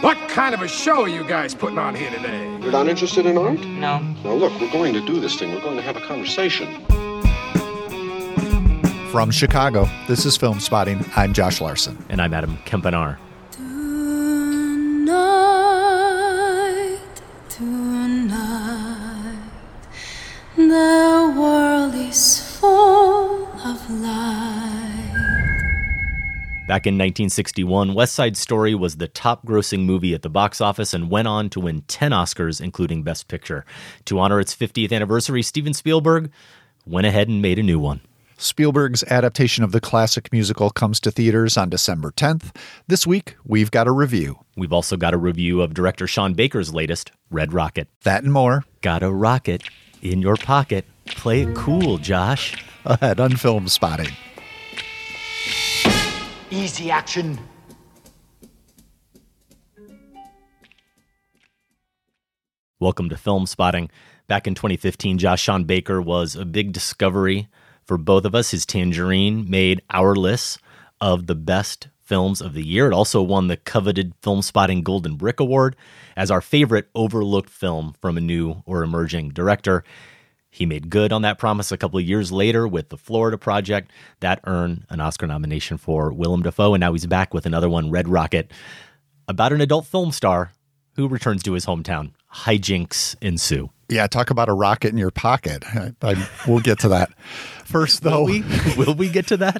What kind of a show are you guys putting on here today? You're not interested in art? No. Now, look, we're going to do this thing. We're going to have a conversation. From Chicago, this is Film Spotting. I'm Josh Larsen. And I'm Adam Kempenaar. Tonight, tonight, the world is full of light. Back in 1961, West Side Story was the top grossing movie at the box office and went on to win 10 Oscars, including Best Picture. To honor its 50th anniversary, Steven Spielberg went ahead and made a new one. Spielberg's adaptation of the classic musical comes to theaters on December 10th. This week, we've got a review. We've also got a review of director Sean Baker's latest, Red Rocket. That and more. Got a rocket in your pocket. Play it cool, Josh. Ahead on Film Spotting. Easy action. Welcome to Film Spotting. Back in 2015, Josh Sean Baker was a big discovery for both of us. His Tangerine made our list of the best films of the year. It also won the coveted Film Spotting Golden Brick Award as our favorite overlooked film from a new or emerging director. He made good on that promise a couple of years later with the Florida Project. That earned an Oscar nomination for Willem Dafoe, and now he's back with another one, Red Rocket, about an adult film star who returns to his hometown. Hijinks ensue. Yeah, talk about a rocket in your pocket. I, I, we'll get to that. First, though, will we, will we get to that?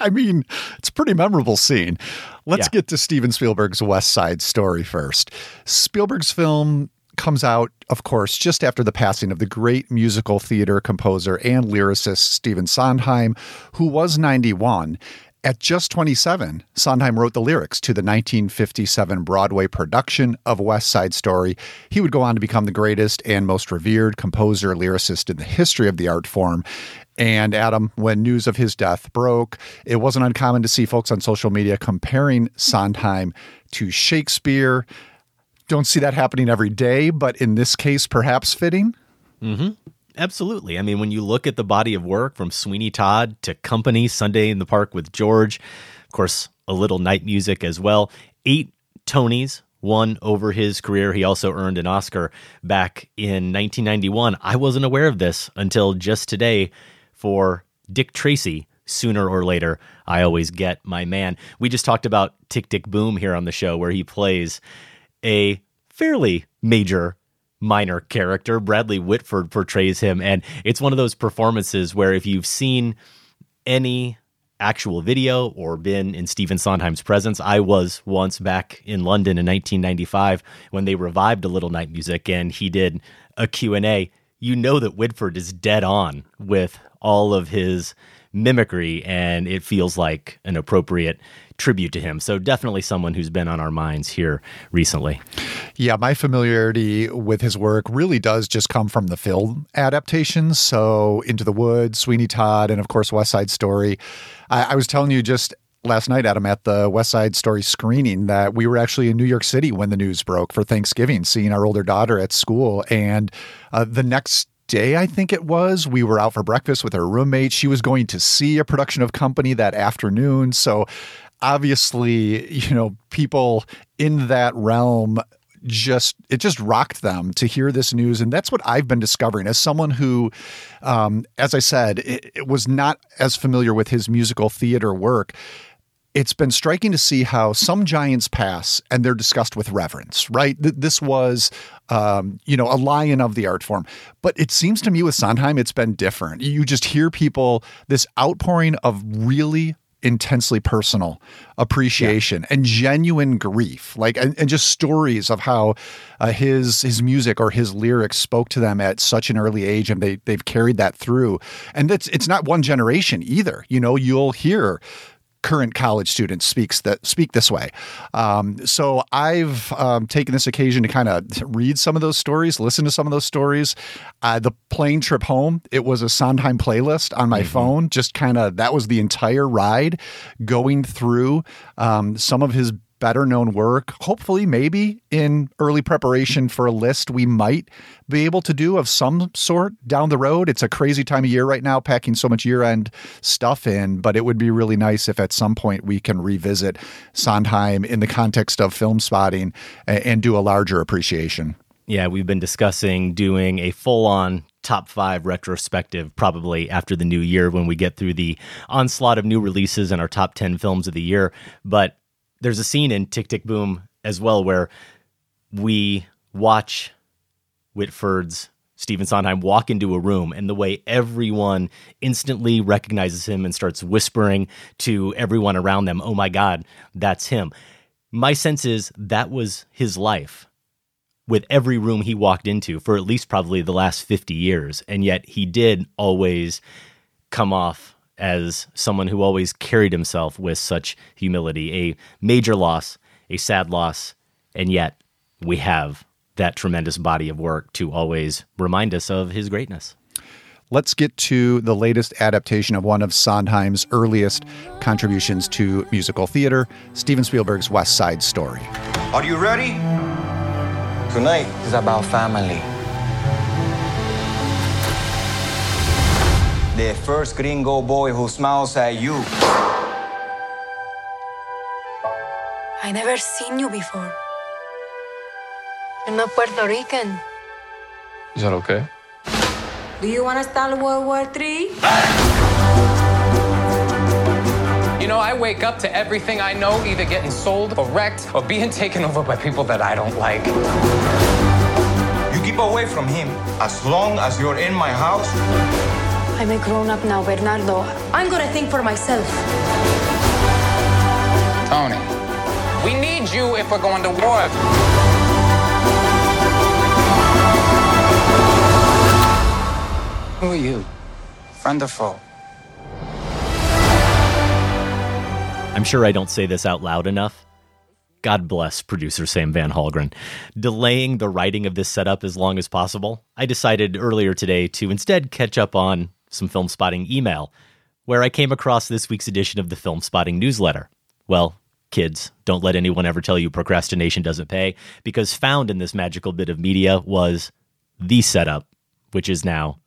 I mean, it's a pretty memorable scene. Let's Yeah. get to Steven Spielberg's West Side Story first. Spielberg's film comes out, of course, just after the passing of the great musical theater composer and lyricist Stephen Sondheim, who was 91. At just 27, Sondheim wrote the lyrics to the 1957 Broadway production of West Side Story. He would go on to become the greatest and most revered composer lyricist in the history of the art form. And Adam, when news of his death broke, it wasn't uncommon to see folks on social media comparing Sondheim to Shakespeare. Don't see that happening every day, but in this case, perhaps fitting. Mm-hmm. Absolutely. I mean, when you look at the body of work from Sweeney Todd to Company, Sunday in the Park with George, of course, a little night music as well, eight Tonys, won over his career. He also earned an Oscar back in 1991. I wasn't aware of this until just today for Dick Tracy. Sooner or later, I always get my man. We just talked about Tick Tick Boom here on the show, where he plays a fairly major minor character. Bradley Whitford portrays him, and it's one of those performances where if you've seen any actual video or been in Stephen Sondheim's presence, I was once back in London in 1995 when they revived a little night music and he did a Q&A. You know that Whitford is dead on with all of his mimicry and it feels like an appropriate tribute to him. So definitely someone who's been on our minds here recently. Yeah, my familiarity with his work really does just come from the film adaptations. So, Into the Woods, Sweeney Todd, and of course, West Side Story. I, I was telling you just last night, Adam, at the West Side Story screening, that we were actually in New York City when the news broke for Thanksgiving, seeing our older daughter at school. And uh, the next day, I think it was, we were out for breakfast with her roommate. She was going to see a production of Company that afternoon. So, obviously, you know, people in that realm just it just rocked them to hear this news and that's what i've been discovering as someone who um, as i said it, it was not as familiar with his musical theater work it's been striking to see how some giants pass and they're discussed with reverence, right? Th- This was, um, you know, a lion of the art form. But it seems to me with Sondheim, it's been different. You just hear people, this outpouring of really intensely personal appreciation and genuine grief. Like and, and just stories of how uh, his his music or his lyrics spoke to them at such an early age and they they've carried that through. And it's it's not one generation either. You know you'll hear current college students speaks that speak this way. Um, so I've um, taken this occasion to kind of read some of those stories, listen to some of those stories. Uh, the plane trip home, it was a Sondheim playlist on my mm-hmm. phone. Just kind of that was the entire ride, going through um, some of his better known work. Hopefully, maybe in early preparation for a list we might be able to do of some sort down the road. It's a crazy time of year right now, packing so much year end stuff in, but it would be really nice if at some point we can revisit Sondheim in the context of film spotting and do a larger appreciation. Yeah, we've been discussing doing a full on top five retrospective probably after the new year when we get through the onslaught of new releases and our top 10 films of the year. But there's a scene in Tick Tick Boom as well where we watch Whitford's Stephen Sondheim walk into a room and the way everyone instantly recognizes him and starts whispering to everyone around them, oh my God, that's him. My sense is that was his life with every room he walked into for at least probably the last 50 years. And yet he did always come off as someone who always carried himself with such humility. A major loss, a sad loss, and yet we have that tremendous body of work to always remind us of his greatness. Let's get to the latest adaptation of one of Sondheim's earliest contributions to musical theater, Steven Spielberg's West Side Story. Are you ready? Tonight is about family. The first gringo boy who smiles at you. I never seen you before. You're not Puerto Rican. Is that okay? Do you want to start World War III? You know, I wake up to everything I know either getting sold or wrecked or being taken over by people that I don't like. You keep away from him as long as you're in my house. I'm a grown up now, Bernardo. I'm gonna think for myself. Tony, we need you if we're going to war. Who are you? Friend or foe? I'm sure I don't say this out loud enough. God bless producer Sam Van Hallgren. Delaying the writing of this setup as long as possible, I decided earlier today to instead catch up on some film spotting email, where I came across this week's edition of the Film Spotting newsletter. Well, kids, don't let anyone ever tell you procrastination doesn't pay, because found in this magical bit of media was the setup, which is now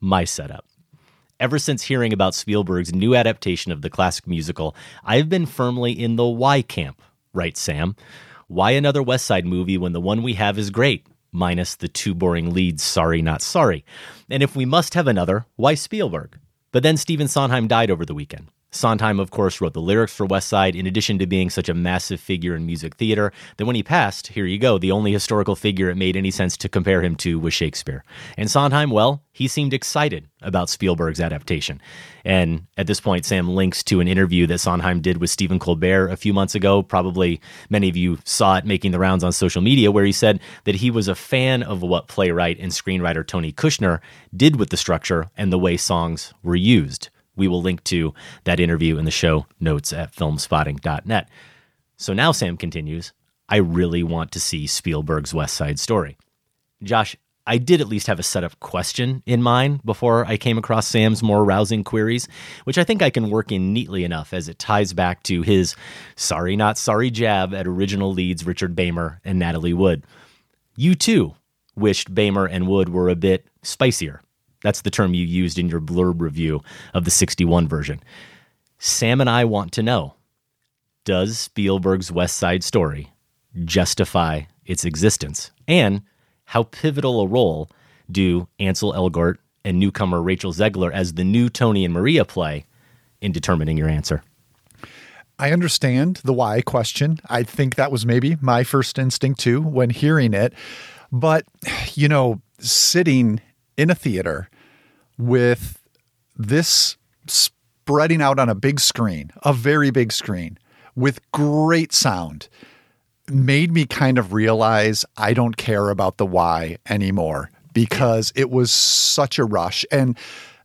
my setup. Ever since hearing about Spielberg's new adaptation of the classic musical, I've been firmly in the why camp, writes Sam. Why another West Side movie when the one we have is great? Minus the two boring leads, sorry, not sorry. And if we must have another, why Spielberg? But then Stephen Sondheim died over the weekend. Sondheim, of course, wrote the lyrics for West Side, in addition to being such a massive figure in music theater that when he passed, here you go, the only historical figure it made any sense to compare him to was Shakespeare. And Sondheim, well, he seemed excited about Spielberg's adaptation. And at this point, Sam links to an interview that Sondheim did with Stephen Colbert a few months ago. Probably many of you saw it making the rounds on social media, where he said that he was a fan of what playwright and screenwriter Tony Kushner did with the structure and the way songs were used. We will link to that interview in the show notes at filmspotting.net. So now Sam continues, I really want to see Spielberg's West Side Story. Josh, I did at least have a setup question in mind before I came across Sam's more rousing queries, which I think I can work in neatly enough as it ties back to his sorry not sorry jab at original leads Richard Beymer and Natalie Wood. You too wished Beymer and Wood were a bit spicier that's the term you used in your blurb review of the 61 version. Sam and I want to know Does Spielberg's West Side Story justify its existence? And how pivotal a role do Ansel Elgort and newcomer Rachel Zegler as the new Tony and Maria play in determining your answer? I understand the why question. I think that was maybe my first instinct too when hearing it. But, you know, sitting in a theater with this spreading out on a big screen, a very big screen with great sound, made me kind of realize I don't care about the why anymore because it was such a rush. And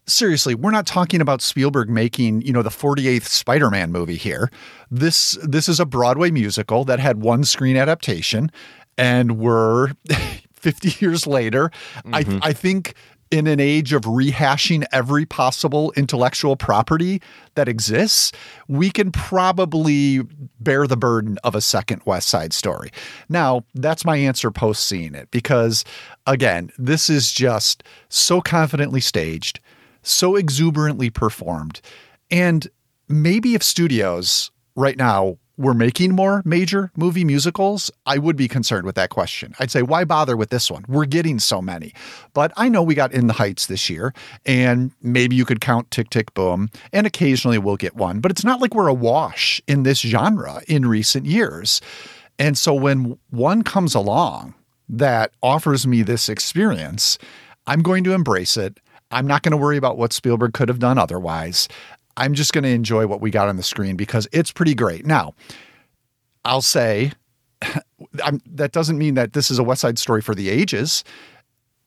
seriously, we're not talking about Spielberg making, you know, the 48th Spider-Man movie here. This this is a Broadway musical that had one screen adaptation and we're 50 years later. Mhm. I I think in an age of rehashing every possible intellectual property that exists, we can probably bear the burden of a second West Side story. Now, that's my answer post seeing it because, again, this is just so confidently staged, so exuberantly performed. And maybe if studios right now were making more major movie musicals, I would be concerned with that question. I'd say, why bother with this one? We're getting so many. But I know we got In the Heights this year, and maybe you could count Tick Tick Boom, and occasionally we'll get one. But it's not like we're awash in this genre in recent years. And so when one comes along that offers me this experience, I'm going to embrace it. I'm not going to worry about what Spielberg could have done otherwise. I'm just going to enjoy what we got on the screen because it's pretty great. Now, I'll say I'm, that doesn't mean that this is a West Side Story for the ages.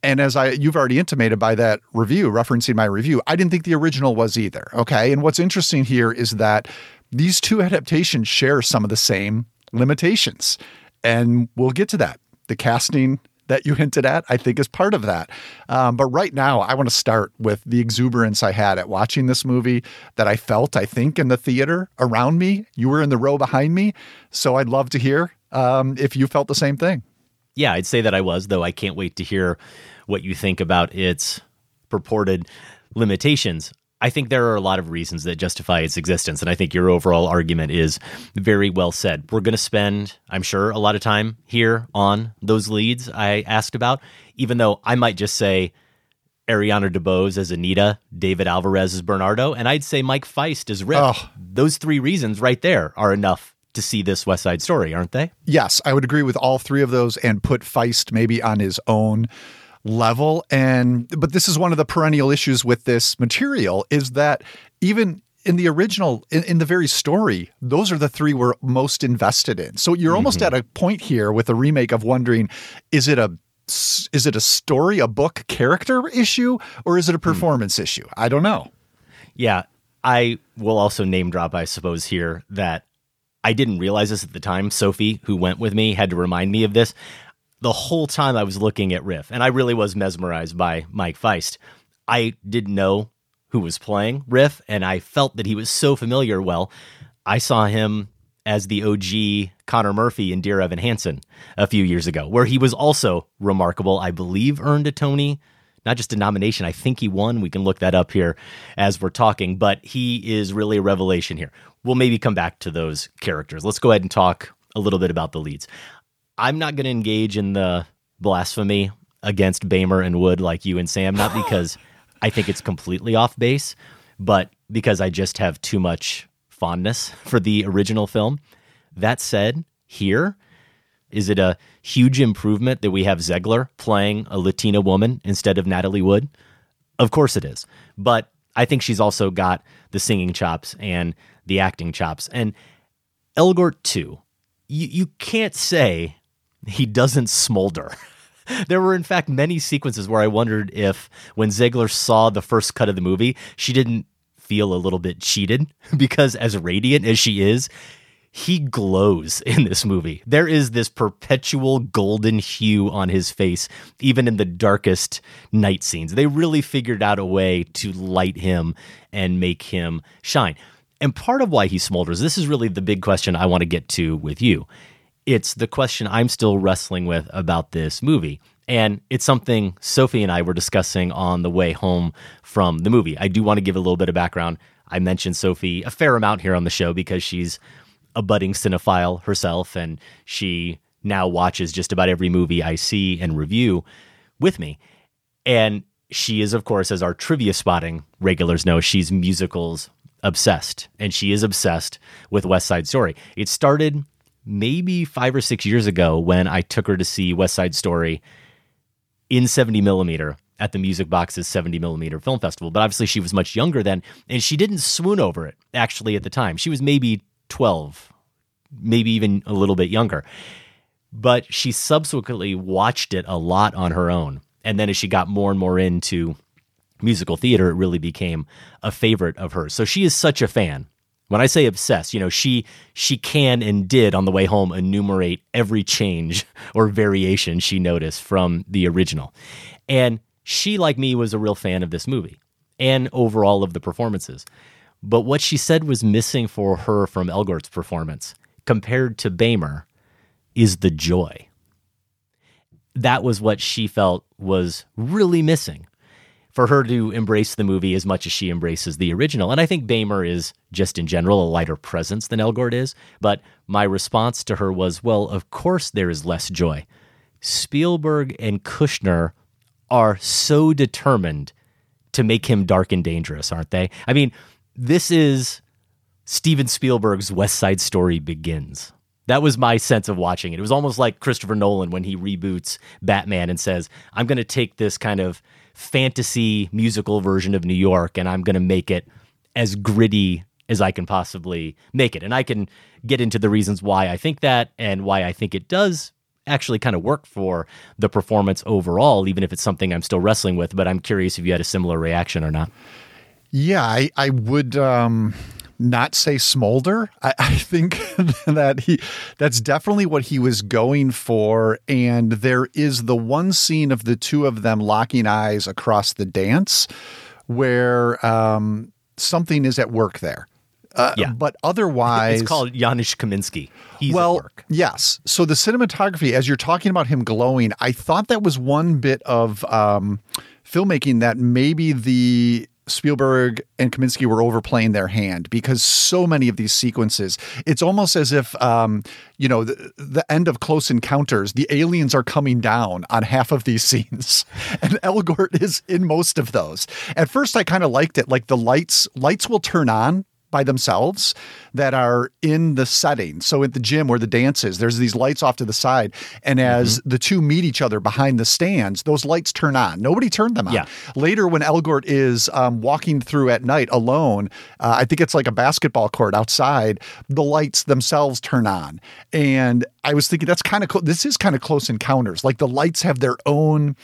And as I you've already intimated by that review, referencing my review, I didn't think the original was either. Okay. And what's interesting here is that these two adaptations share some of the same limitations. And we'll get to that. The casting that you hinted at, I think, is part of that. Um, but right now, I want to start with the exuberance I had at watching this movie that I felt, I think, in the theater around me. You were in the row behind me. So I'd love to hear um, if you felt the same thing. Yeah, I'd say that I was, though I can't wait to hear what you think about its purported limitations. I think there are a lot of reasons that justify its existence, and I think your overall argument is very well said. We're going to spend, I'm sure, a lot of time here on those leads I asked about, even though I might just say Ariana DeBose as Anita, David Alvarez as Bernardo, and I'd say Mike Faist as Riff. Oh. Those three reasons right there are enough to see this West Side Story, aren't they? Yes, I would agree with all three of those and put Feist maybe on his own level. And but this is one of the perennial issues with this material is that even in the original, in, in the very story, those are the three we're most invested in. So you're almost mm-hmm. at a point here with a remake of wondering, is it a is it a story, a book character issue, or is it a hmm. performance issue? I don't know. Yeah, I will also name drop, I suppose, here that I didn't realize this at the time. Sophie, who went with me, had to remind me of this. The whole time I was looking at Riff, and I really was mesmerized by Mike Faist. I didn't know who was playing Riff, and I felt that he was so familiar. Well, I saw him as the OG Connor Murphy in Dear Evan Hansen a few years ago, where he was also remarkable. I believe earned a Tony, not just a nomination. I think he won. We can look that up here as we're talking, but he is really a revelation here. We'll maybe come back to those characters. Let's go ahead and talk a little bit about the leads. I'm not going to engage in the blasphemy against Beymer and Wood like you and Sam, not because I think it's completely off base, but because I just have too much fondness for the original film. That said, here, is it a huge improvement that we have Zegler playing a Latina woman instead of Natalie Wood? Of course it is. But I think she's also got the singing chops and the acting chops. And Elgort, too. You, you can't say he doesn't smolder. There were, in fact, many sequences where I wondered if, when Zegler saw the first cut of the movie, she didn't feel a little bit cheated because, as radiant as she is, he glows in this movie. There is this perpetual golden hue on his face, even in the darkest night scenes. They really figured out a way to light him and make him shine. And part of why he smolders, this is really the big question I want to get to with you it's the question I'm still wrestling with about this movie. And it's something Sophie and I were discussing on the way home from the movie. I do want to give a little bit of background. I mentioned Sophie a fair amount here on the show because she's a budding cinephile herself and she now watches just about every movie I see and review with me. And she is, of course, as our trivia spotting regulars know, she's musicals obsessed. And she is obsessed with West Side Story. It started maybe five or six years ago when I took her to see West Side Story in 70 millimeter at the Music Box's 70 millimeter film festival. But obviously, she was much younger then, and she didn't swoon over it actually at the time. She was maybe 12, maybe even a little bit younger. But she subsequently watched it a lot on her own. And then as she got more and more into musical theater, it really became a favorite of hers. So she is such a fan. When I say obsessed, you know, she she can and did on the way home enumerate every change or variation she noticed from the original. And she, like me, was a real fan of this movie and overall of the performances. But what she said was missing for her from Elgort's performance compared to Beymer is the joy. That was what she felt was really missing for her to embrace the movie as much as she embraces the original. And I think Beymer is just in general a lighter presence than Elgort is. But my response to her was, well, of course there is less joy. Spielberg and Kushner are so determined to make him dark and dangerous, aren't they? I mean, this is Steven Spielberg's West Side Story begins. That was my sense of watching it. It was almost like Christopher Nolan when he reboots Batman and says, I'm going to take this kind of fantasy musical version of New York and I'm going to make it as gritty as I can possibly make it. And I can get into the reasons why I think that and why I think it does actually kind of work for the performance overall, even if it's something I'm still wrestling with. But I'm curious if you had a similar reaction or not. Yeah, I, I would um, not say smolder. I, I think that he that's definitely what he was going for. And there is the one scene of the two of them locking eyes across the dance where um, something is at work there. Uh, Yeah. But otherwise, It's called Janusz Kaminski. He's well, at work. yes. So the cinematography, as you're talking about him glowing, I thought that was one bit of um, filmmaking that maybe the Spielberg and Kaminski were overplaying their hand because so many of these sequences, it's almost as if, um, you know, the, the end of Close Encounters, the aliens are coming down on half of these scenes, and Elgort is in most of those. At first, I kind of liked it, like the lights lights will turn on by themselves that are in the setting. So at the gym where the dance is, there's these lights off to the side. And as the two meet each other behind the stands, those lights turn on. Nobody turned them on. Yeah. Later, when Elgort is um, walking through at night alone, uh, I think it's like a basketball court outside, the lights themselves turn on. And I was thinking that's kind of cool. This is kind of close encounters. Like the lights have their own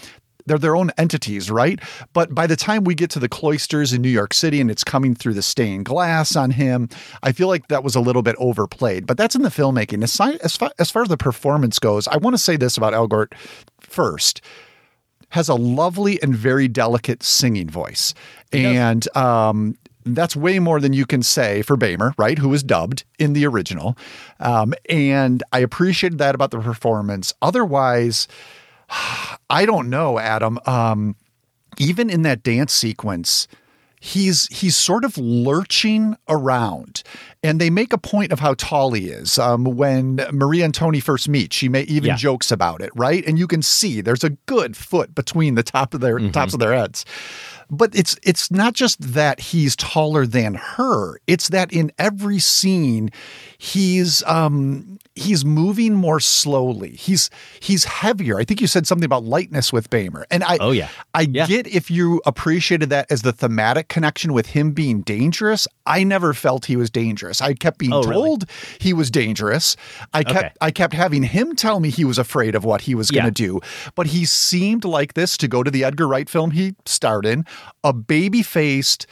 they're their own entities, right? But by the time we get to the cloisters in New York City and it's coming through the stained glass on him, I feel like that was a little bit overplayed. But that's in the filmmaking. As far as far as, the performance goes, I want to say this about Elgort first. Has a lovely and very delicate singing voice. And um, that's way more than you can say for Beymer, right? Who was dubbed in the original. Um, and I appreciated that about the performance. Otherwise, I don't know, Adam. Um, even in that dance sequence, he's he's sort of lurching around, and they make a point of how tall he is. Um, when Maria and Tony first meet, she may even Yeah. jokes about it, right? And you can see there's a good foot between the top of their tops of their heads. But it's it's not just that he's taller than her. It's that in every scene, he's um he's moving more slowly. He's he's heavier. I think you said something about lightness with Beymer. And I Oh, yeah. I Yeah. get if you appreciated that as the thematic connection with him being dangerous. I never felt he was dangerous. I kept being Oh, really? told he was dangerous. I kept Okay. I kept having him tell me he was afraid of what he was Yeah. going to do. But he seemed like this to go to the Edgar Wright film he starred in, a baby-faced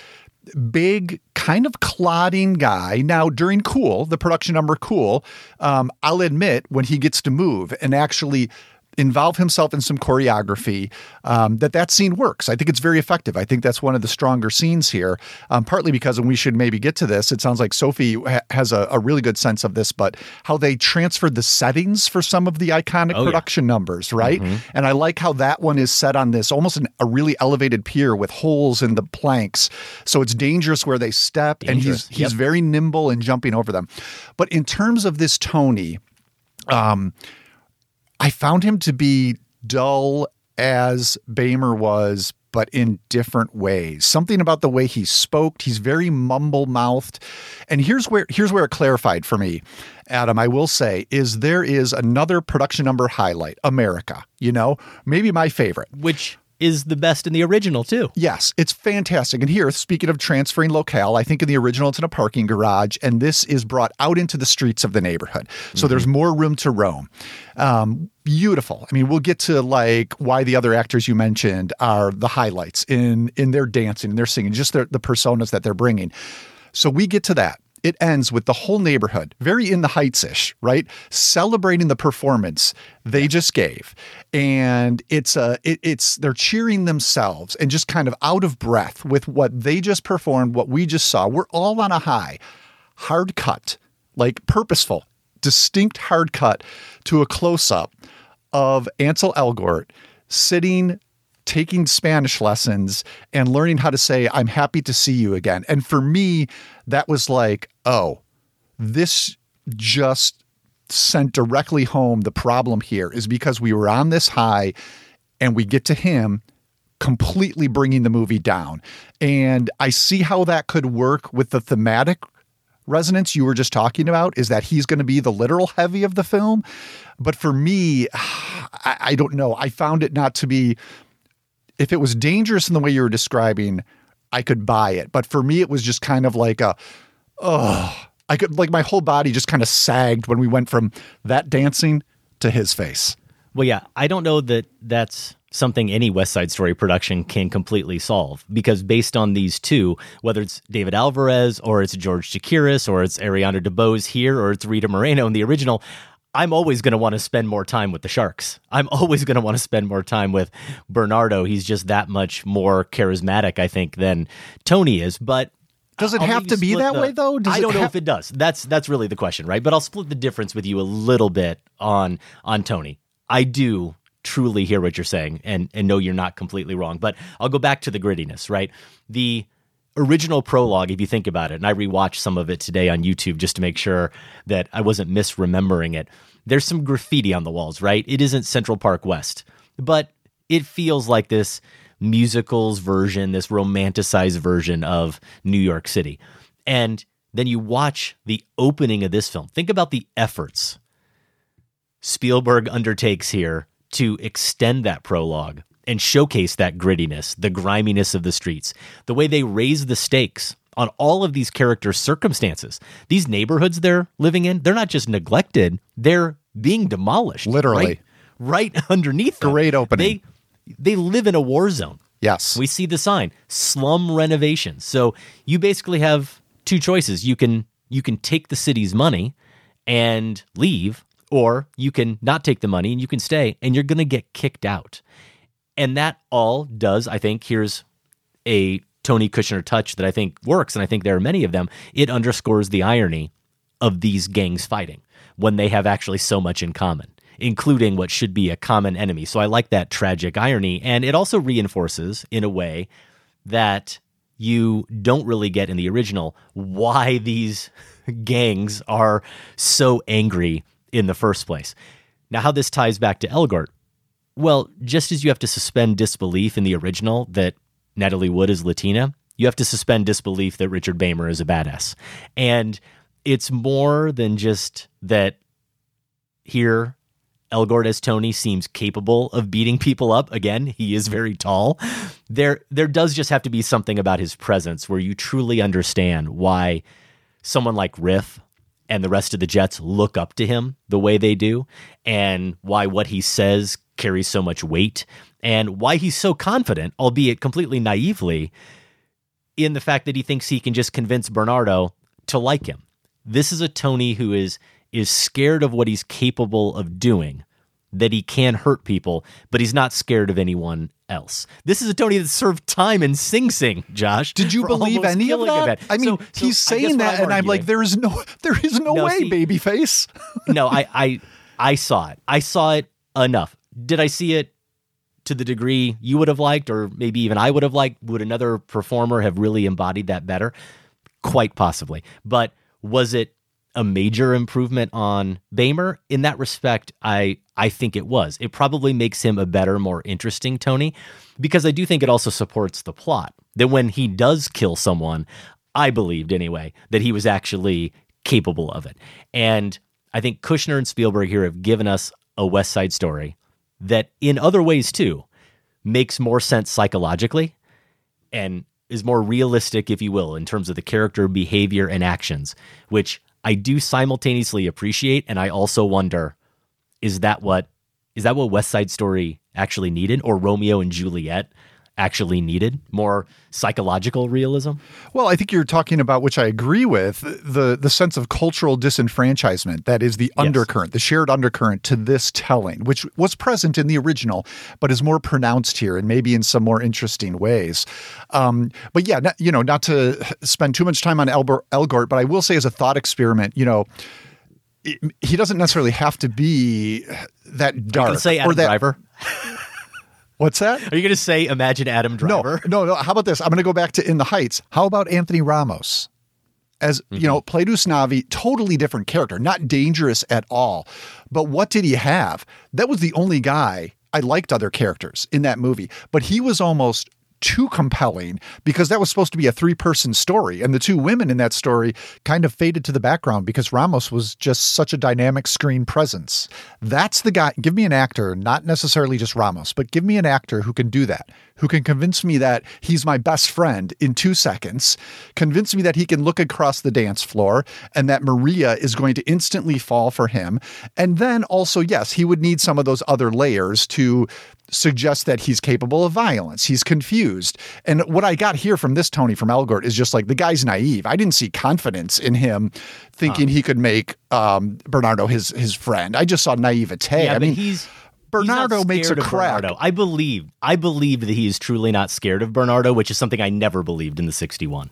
big kind of clodding guy. Now during cool the production number cool um, i'll admit when he gets to move and actually involve himself in some choreography um, that that scene works. I think it's very effective. I think that's one of the stronger scenes here um, partly because and we should maybe get to this it sounds like sophie ha- has a, a really good sense of this but how they transferred the settings for some of the iconic Oh, yeah. production numbers right? And i like how that one is set on this almost an, a really elevated pier with holes in the planks. So it's dangerous where they step and he's he's yep. very nimble and jumping over them. But in terms of this tony um, I found him to be dull as Beymer was, but in different ways. Something about the way he spoke, he's very mumble mouthed. And here's where here's where it clarified for me, Adam, I will say, is there is another production number highlight, America, you know, maybe my favorite. Which is the best in the original too. Yes, it's fantastic. And here, speaking of transferring locale, I think in the original it's in a parking garage, and this is brought out into the streets of the neighborhood. So Mm-hmm. there's more room to roam. Um, beautiful. I mean, we'll get to like why the other actors you mentioned are the highlights in in their dancing and their singing, just their, the personas that they're bringing. So we get to that. It ends with the whole neighborhood, very in the heights ish, right? Celebrating the performance they just gave. And it's a it, it's they're cheering themselves and just kind of out of breath with what they just performed, what we just saw. We're all on a high. Hard cut, like purposeful, distinct hard cut to a close up of Ansel Elgort sitting taking Spanish lessons and learning how to say, I'm happy to see you again. And for me, that was like, oh, this just sent directly home the problem here is because we were on this high and we get to him completely bringing the movie down. And I see how that could work with the thematic resonance you were just talking about is that he's going to be the literal heavy of the film. But for me, I, don't know. I found it not to be, if it was dangerous in the way you were describing, I could buy it. But for me, it was just kind of like a, oh, I could, like my whole body just kind of sagged when we went from that dancing to his face. Well, yeah, I don't know that that's something any West Side Story production can completely solve because based on these two, whether it's David Alvarez or it's George Chakiris or it's Ariana DeBose here or it's Rita Moreno in the original, I'm always going to want to spend more time with the Sharks. I'm always going to want to spend more time with Bernardo. He's just that much more charismatic, I think, than Tony is. But Does it I'll have to be that the- way, though? Does I don't know if it does. That's that's really the question, right? But I'll split the difference with you a little bit on on Tony. I do truly hear what you're saying and and know you're not completely wrong. But I'll go back to the grittiness, right? The original prologue, if you think about it, and I rewatched some of it today on YouTube just to make sure that I wasn't misremembering it. There's some graffiti on the walls, right? It isn't Central Park West, but it feels like this musicals version, this romanticized version of New York City. And then you watch the opening of this film. Think about the efforts Spielberg undertakes here to extend that prologue and showcase that grittiness, the griminess of the streets, the way they raise the stakes on all of these characters' circumstances. These neighborhoods they're living in, they're not just neglected, they're being demolished. Literally. Right, right underneath them. Great opening. They they live in a war zone. Yes. We see the sign, slum renovation. So you basically have two choices. You can you can take the city's money and leave, or you can not take the money and you can stay and you're going to get kicked out. And that all does, I think, here's a Tony Kushner touch that I think works, and I think there are many of them. It underscores the irony of these gangs fighting when they have actually so much in common, including what should be a common enemy. So I like that tragic irony. And it also reinforces, in a way, that you don't really get in the original why these gangs are so angry in the first place. Now, how this ties back to Elgort. Well, just as you have to suspend disbelief in the original that Natalie Wood is Latina, you have to suspend disbelief that Richard Beymer is a badass. And it's more than just that here Elgort as Tony seems capable of beating people up. Again, he is very tall. There there does just have to be something about his presence where you truly understand why someone like Riff and the rest of the Jets look up to him the way they do and why what he says carries so much weight and why he's so confident, albeit completely naively, in the fact that he thinks he can just convince Bernardo to like him. This is a Tony who is is scared of what he's capable of doing, that he can hurt people, but he's not scared of anyone else. This is a Tony that served time in Sing Sing, Josh. Did you believe any of that? I mean, So- so he's saying that, and I'm like, there is no, there is no, No, way, see- babyface. no, I, I I saw it. I saw it enough. Did I see it to the degree you would have liked, or maybe even I would have liked? Would another performer have really embodied that better? Quite possibly. But was it a major improvement on Beymer? In that respect, I I think it was. It probably makes him a better, more interesting Tony, because I do think it also supports the plot. That when he does kill someone, I believed anyway that he was actually capable of it. And I think Kushner and Spielberg here have given us a West Side Story that, in other ways too, makes more sense psychologically and is more realistic, if you will, in terms of the character behavior and actions, which I do simultaneously appreciate. And I also wonder, is that what is that what West Side Story actually needed, or Romeo and Juliet actually needed? More psychological realism? Well, I think you're talking about, which I agree with, the the sense of cultural disenfranchisement that is the Yes. undercurrent, the shared undercurrent to this telling, which was present in the original, but is more pronounced here and maybe in some more interesting ways. Um, but yeah, not, you know, not to spend too much time on Elbor, Elgort, but I will say as a thought experiment, you know. He doesn't necessarily have to be that dark gonna say Adam or that. Driver? What's that? Are you going to say Imagine Adam Driver? No, no, no. How about this? I'm going to go back to In the Heights. How about Anthony Ramos? As you mm-hmm. know, played Usnavi, totally different character, not dangerous at all. But what did he have? That was the only guy I liked other characters in that movie, but he was almost too compelling because that was supposed to be a three person story. And the two women in that story kind of faded to the background because Ramos was just such a dynamic screen presence. That's the guy. Give me an actor, not necessarily just Ramos, but give me an actor who can do that, who can convince me that he's my best friend in two seconds, convince me that he can look across the dance floor and that Maria is going to instantly fall for him. And then also, yes, he would need some of those other layers to suggest that he's capable of violence. He's confused. And what I got here from this Tony from Elgort is just like the guy's naive. I didn't see confidence in him thinking he could make um, Bernardo his his friend. I just saw naivete. yeah, I mean, he's Bernardo he's makes a crack. Bernardo. I believe, I believe that he is truly not scared of Bernardo, which is something I never believed in the '61.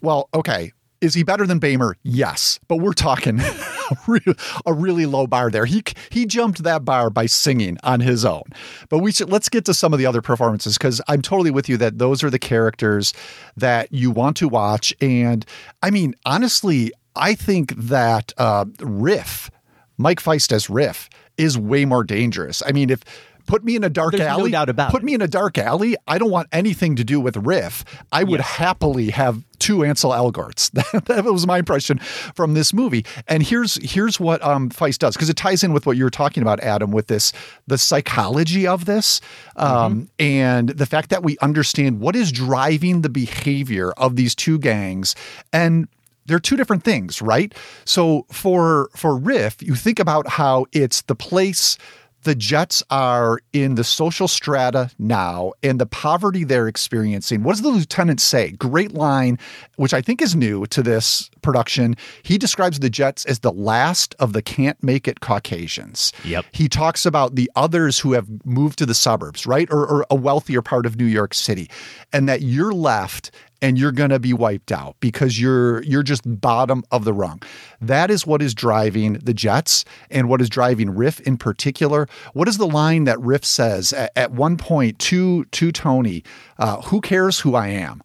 Well, okay. Is he better than Beymer? Yes, but we're talking a really low bar there. He he jumped that bar by singing on his own. But we should let's get to some of the other performances because I'm totally with you that those are the characters that you want to watch. And I mean, honestly, I think that uh, Riff, Mike Faist as Riff, is way more dangerous. I mean, if put me in a dark There's no alley, doubt about put it. me in a dark alley. I don't want anything to do with Riff. I would Yes. happily have two Ansel Elgorts. That, that was my impression from this movie. And here's here's what um, Faist does because it ties in with what you were talking about, Adam, with this the psychology of this um, and the fact that we understand what is driving the behavior of these two gangs and they're two different things, right? So for for Riff, you think about how it's the place the Jets are in the social strata now and the poverty they're experiencing. What does the lieutenant say? Great line, which I think is new to this production. He describes the Jets as the last of the can't make it Caucasians. Yep. He talks about the others who have moved to the suburbs, right? Or, or a wealthier part of New York City, and that you're left and you're going to be wiped out because you're you're just bottom of the rung. That is what is driving the Jets and what is driving Riff in particular. What is the line that Riff says at, at one point to to Tony? Uh, who cares who I am?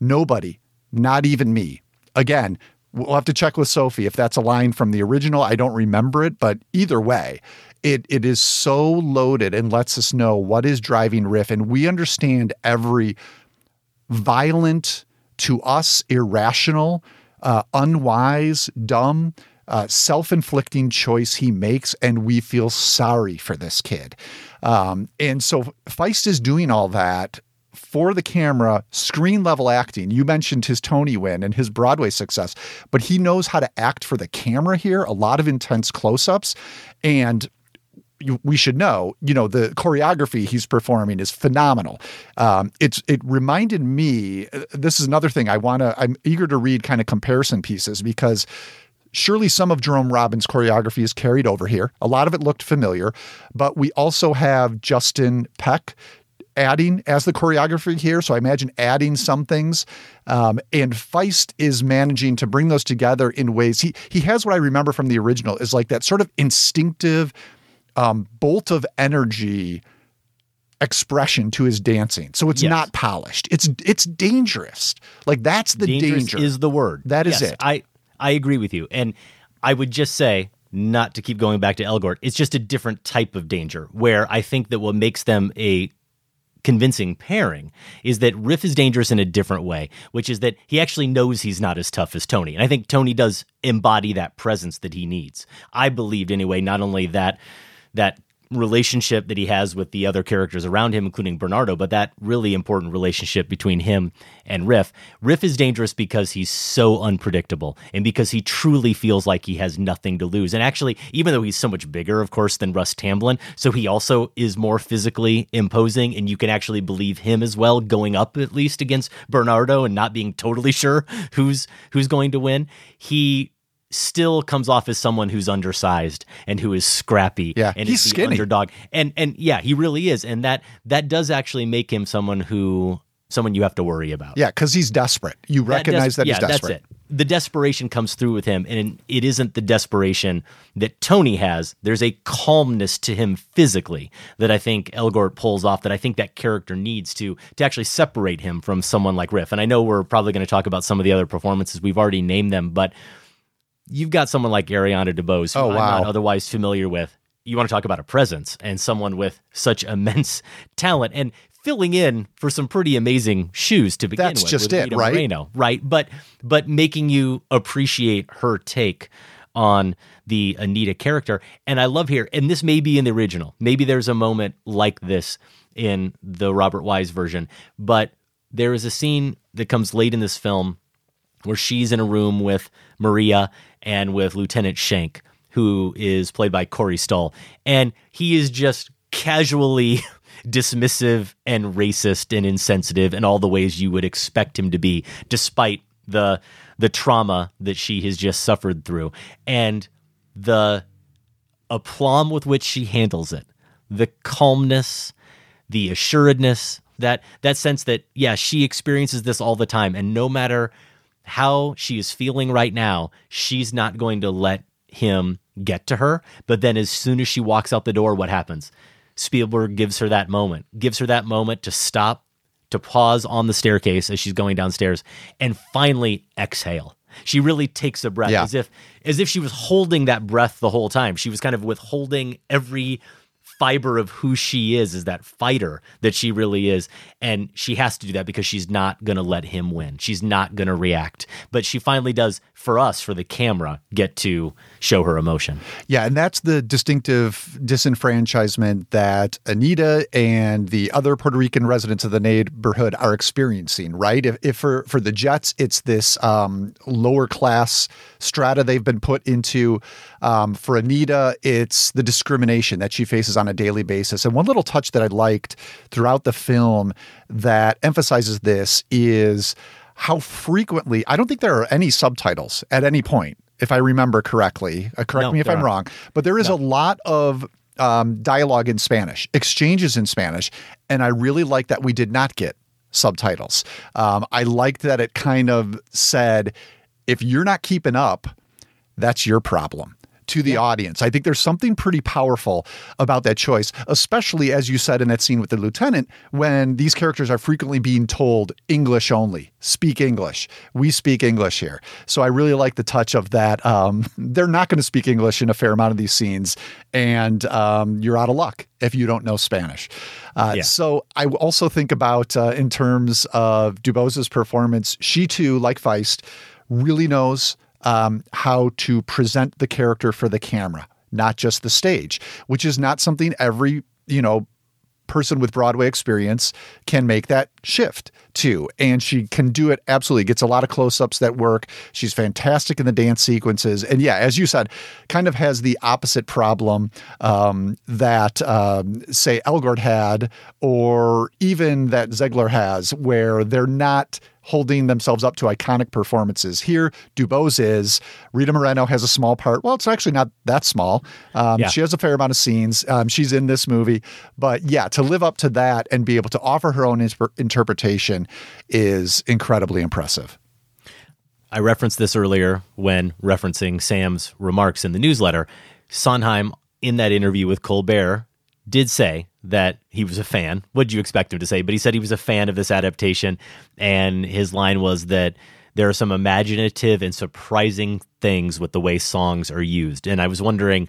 Nobody, not even me. Again, we'll have to check with Sophie if that's a line from the original. I don't remember it, but either way, it it is so loaded and lets us know what is driving Riff, and we understand every violent, to us, irrational, uh, unwise, dumb, uh, self inflicting choice he makes. And we feel sorry for this kid. Um, and so Faist is doing all that for the camera, screen level acting. You mentioned his Tony win and his Broadway success, but he knows how to act for the camera here, a lot of intense close ups. And you, we should know, you know, the choreography he's performing is phenomenal. Um, it's it reminded me. uh, This is another thing I want to. I'm eager to read kind of comparison pieces because surely some of Jerome Robbins' choreography is carried over here. A lot of it looked familiar, but we also have Justin Peck adding as the choreography here. So I imagine adding some things. Um, and Faist is managing to bring those together in ways he he has what I remember from the original is like that sort of instinctive um, bolt of energy expression to his dancing. So it's Yes. not polished. It's it's dangerous. Like that's the Dangerous danger. is the word. That is Yes, it. I I agree with you, and I would just say not to keep going back to Elgort. It's just a different type of danger where I think that what makes them a convincing pairing is that Riff is dangerous in a different way, which is that he actually knows he's not as tough as Tony. And I think Tony does embody that presence that he needs. I believed anyway, not only that that relationship that he has with the other characters around him, including Bernardo, but that really important relationship between him and Riff. Riff is dangerous because he's so unpredictable and because he truly feels like he has nothing to lose. And actually, even though he's so much bigger, of course, than Russ Tamblyn, so he also is more physically imposing, and you can actually believe him as well, going up at least against Bernardo and not being totally sure who's who's going to win. He still comes off as someone who's undersized and who is scrappy Yeah, and he's is skinny. underdog and and yeah he really is and that that does actually make him someone who someone you have to worry about Yeah, because he's desperate. You recognize des- that, yeah, he's desperate. That's it. The desperation comes through with him, and it isn't the desperation that Tony has. There's a calmness to him physically that I think Elgort pulls off. That I think that character needs to to actually separate him from someone like Riff. And I know we're probably going to talk about some of the other performances. We've already named them, but you've got someone like Ariana DeBose, who Oh, I'm not otherwise familiar with. You want to talk about a presence and someone with such immense talent and filling in for some pretty amazing shoes to begin That's with. just with it, Rita right? Moreno, right? But but making you appreciate her take on the Anita character. And I love here, and this may be in the original. Maybe there's a moment like this in the Robert Wise version, but there is a scene that comes late in this film where she's in a room with Maria and with Lieutenant Schrank, who is played by Corey Stoll. And he is just casually dismissive and racist and insensitive in all the ways you would expect him to be, despite the the trauma that she has just suffered through. And the aplomb with which she handles it, the calmness, the assuredness, that that sense that yeah, she experiences this all the time and no matter how she is feeling right now, she's not going to let him get to her. But then as soon as she walks out the door, what happens? Spielberg gives her that moment, gives her that moment to stop, to pause on the staircase as she's going downstairs, and finally exhale. She really takes a breath Yeah. as if as if she was holding that breath the whole time. She was kind of withholding every fiber of who she is, is that fighter that she really is. And she has to do that because she's not going to let him win. She's not going to react. But she finally does, for us, for the camera, get to show her emotion. Yeah, and that's the distinctive disenfranchisement that Anita and the other Puerto Rican residents of the neighborhood are experiencing, right? If, if for, for the Jets, it's this um, lower class strata they've been put into. Um, for Anita, it's the discrimination that she faces on a daily basis. And one little touch that I liked throughout the film that emphasizes this is how frequently, I don't think there are any subtitles at any point if I remember correctly. Uh, correct No, me if I'm aren't. wrong, but there is a lot of um, dialogue in Spanish, exchanges in Spanish, and I really like that we did not get subtitles. Um, I liked that it kind of said, if you're not keeping up, that's your problem to the audience. I think there's something pretty powerful about that choice, especially as you said in that scene with the lieutenant, when these characters are frequently being told English only, speak English. We speak English here. So I really like the touch of that. Um, they're not going to speak English in a fair amount of these scenes, and um, you're out of luck if you don't know Spanish. Uh, Yeah. So I also think about uh, in terms of DeBose's performance, she too, like Faist, really knows um, how to present the character for the camera, not just the stage, which is not something every you know person with Broadway experience can make that shift to. And she can do it absolutely. Gets a lot of close ups that work. She's fantastic in the dance sequences. And yeah, as you said, kind of has the opposite problem um, that, um, say, Elgort had, or even that Zegler has, where they're not holding themselves up to iconic performances. Here, DeBose is. Rita Moreno has a small part. Well, it's actually not that small. Um, Yeah. She has a fair amount of scenes. Um, she's in this movie. But yeah, to live up to that and be able to offer her own insp- interpretation is incredibly impressive. I referenced this earlier when referencing Sam's remarks in the newsletter. Sondheim, in that interview with Colbert, did say that he was a fan. What did you expect him to say? But he said he was a fan of this adaptation. And his line was that there are some imaginative and surprising things with the way songs are used. And I was wondering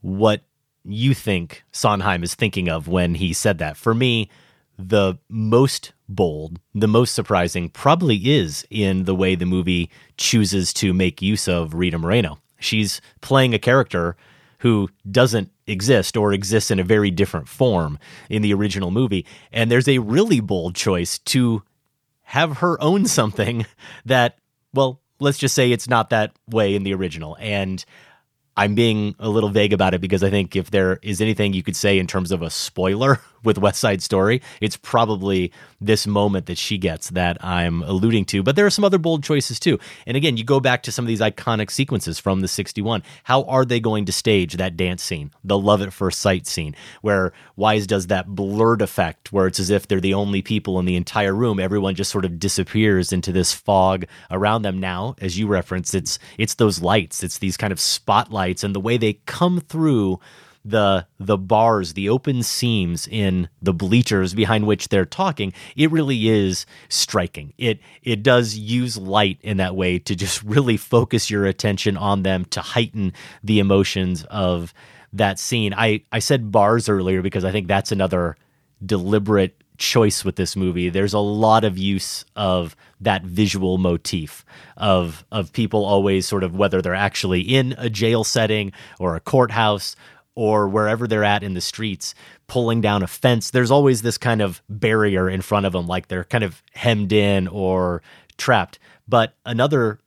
what you think Sondheim is thinking of when he said that. For me, the most bold, the most surprising probably is in the way the movie chooses to make use of Rita Moreno. She's playing a character who doesn't exist or exists in a very different form in the original movie. And there's a really bold choice to have her own something that, well, let's just say it's not that way in the original. And I'm being a little vague about it because I think if there is anything you could say in terms of a spoiler with West Side Story, it's probably this moment that she gets that I'm alluding to. But there are some other bold choices too. And again, you go back to some of these iconic sequences from the 61. How are they going to stage that dance scene, the love at first sight scene, where Wise does that blurred effect where it's as if they're the only people in the entire room. Everyone just sort of disappears into this fog around them. Now, as you referenced, it's it's those lights, it's these kind of spotlights and the way they come through the the bars, the open seams in the bleachers behind which they're talking, it really is striking. It it does use light in that way to just really focus your attention on them to heighten the emotions of that scene. I I said bars earlier because I think that's another deliberate choice with this movie. There's a lot of use of that visual motif of of people always sort of whether they're actually in a jail setting or a courthouse or wherever they're at in the streets pulling down a fence there's always this kind of barrier in front of them like they're kind of hemmed in or trapped. But another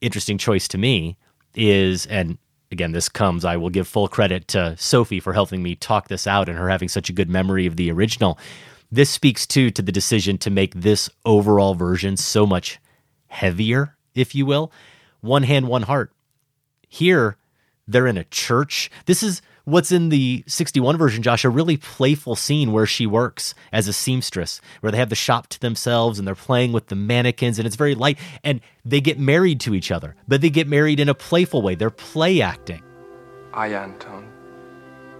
interesting choice to me is and again this comes i will give full credit to sophie for helping me talk this out and her having such a good memory of the original. This speaks too to the decision to make this overall version so much heavier if you will. One hand one heart. Here they're in a church. This is what's in the 61 version, Josh, a really playful scene where she works as a seamstress, where they have the shop to themselves and they're playing with the mannequins and it's very light. And they get married to each other, but they get married in a playful way. They're play acting. I, Anton,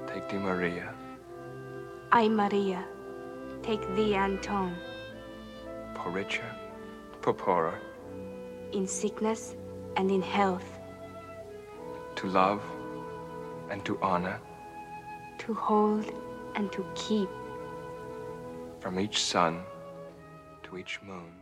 take thee, Maria. I, Maria, take thee, Anton. For richer, for poorer. In sickness and in health. To love and to honor. To hold and to keep. From each sun to each moon.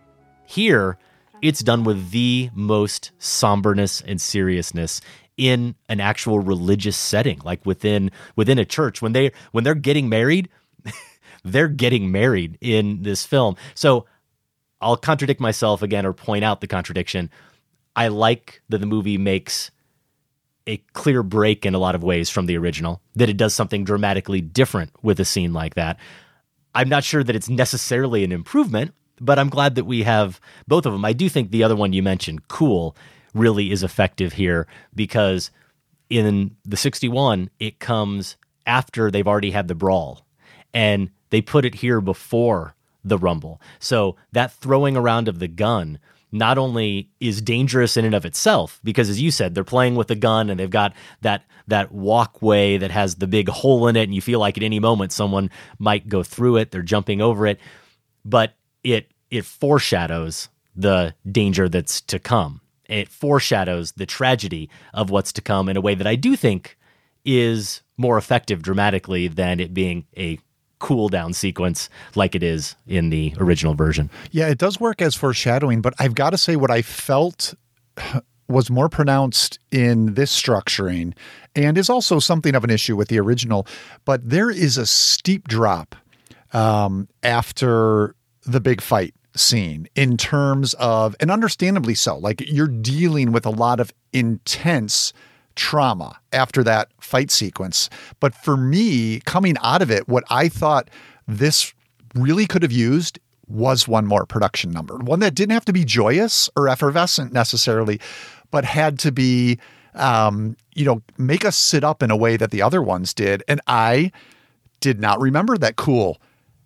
Here, it's done with the most somberness and seriousness in an actual religious setting like within within a church when they when they're getting married they're getting married in this film so i'll contradict myself again or point out the contradiction i like that the movie makes a clear break in a lot of ways from the original, that it does something dramatically different with a scene like that. I'm not sure that it's necessarily an improvement, but I'm glad that we have both of them. I do think the other one you mentioned, Cool, really is effective here because in the 61, it comes after they've already had the brawl and they put it here before the rumble. So that throwing around of the gun not only is dangerous in and of itself because as you said they're playing with a gun and they've got that that walkway that has the big hole in it and you feel like at any moment someone might go through it they're jumping over it but it it foreshadows the danger that's to come. It foreshadows the tragedy of what's to come in a way that I do think is more effective dramatically than it being a cool down sequence like it is in the original version. Yeah, it does work as foreshadowing, but I've got to say what I felt was more pronounced in this structuring and is also something of an issue with the original, but there is a steep drop um, after the big fight scene in terms of, and understandably so, like you're dealing with a lot of intense trauma after that fight sequence. But for me, coming out of it, what I thought this really could have used was one more production number, one that didn't have to be joyous or effervescent necessarily, but had to be, um, you know, make us sit up in a way that the other ones did. And I did not remember that cool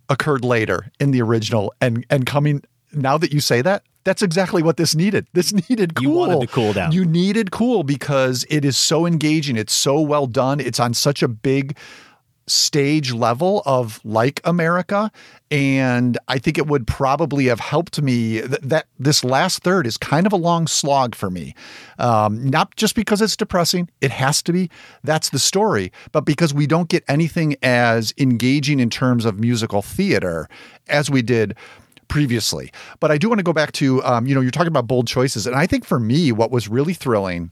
occurred later in the original and and coming now that you say that that's exactly what this needed. This needed cool. You wanted to cool down. You needed cool because it is so engaging. It's so well done. It's on such a big stage level of like America. And I think it would probably have helped me th- that this last third is kind of a long slog for me. Um, not just because it's depressing, it has to be. That's the story. But because we don't get anything as engaging in terms of musical theater as we did previously. But I do want to go back to, um, you know, you're talking about bold choices. And I think for me, what was really thrilling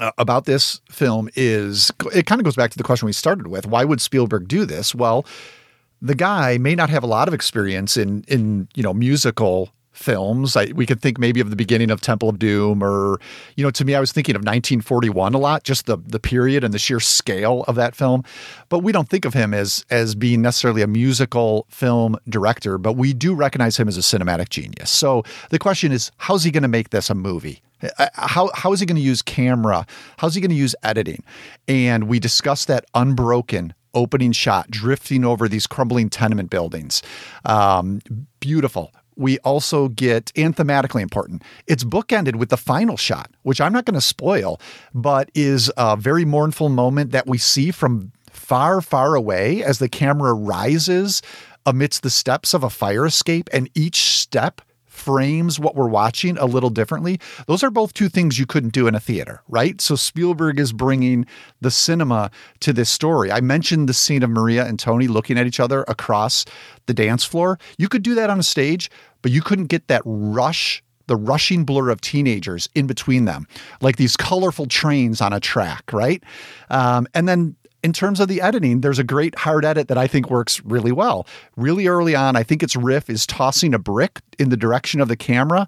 uh, about this film is it kind of goes back to the question we started with. Why would Spielberg do this? Well, the guy may not have a lot of experience in in you know musical films. I, we could think maybe of the beginning of Temple of Doom, or you know, to me, I was thinking of 1941 a lot, just the the period and the sheer scale of that film. But we don't think of him as as being necessarily a musical film director, but we do recognize him as a cinematic genius. So the question is, how's he going to make this a movie? Uh, how how is he going to use camera? How's he going to use editing? And we discussed that unbroken opening shot drifting over these crumbling tenement buildings. Um, beautiful. We also get, and thematically important, it's bookended with the final shot, which I'm not going to spoil, but is a very mournful moment that we see from far, far away as the camera rises amidst the steps of a fire escape. And each step frames what we're watching a little differently. Those are both two things you couldn't do in a theater, right? So Spielberg is bringing the cinema to this story. I mentioned the scene of Maria and Tony looking at each other across the dance floor. You could do that on a stage, but you couldn't get that rush the rushing blur of teenagers in between them, like these colorful trains on a track, right? Um, and then in terms of the editing, there's a great hard edit that I think works really well. Really early on, I think its riff is tossing a brick in the direction of the camera.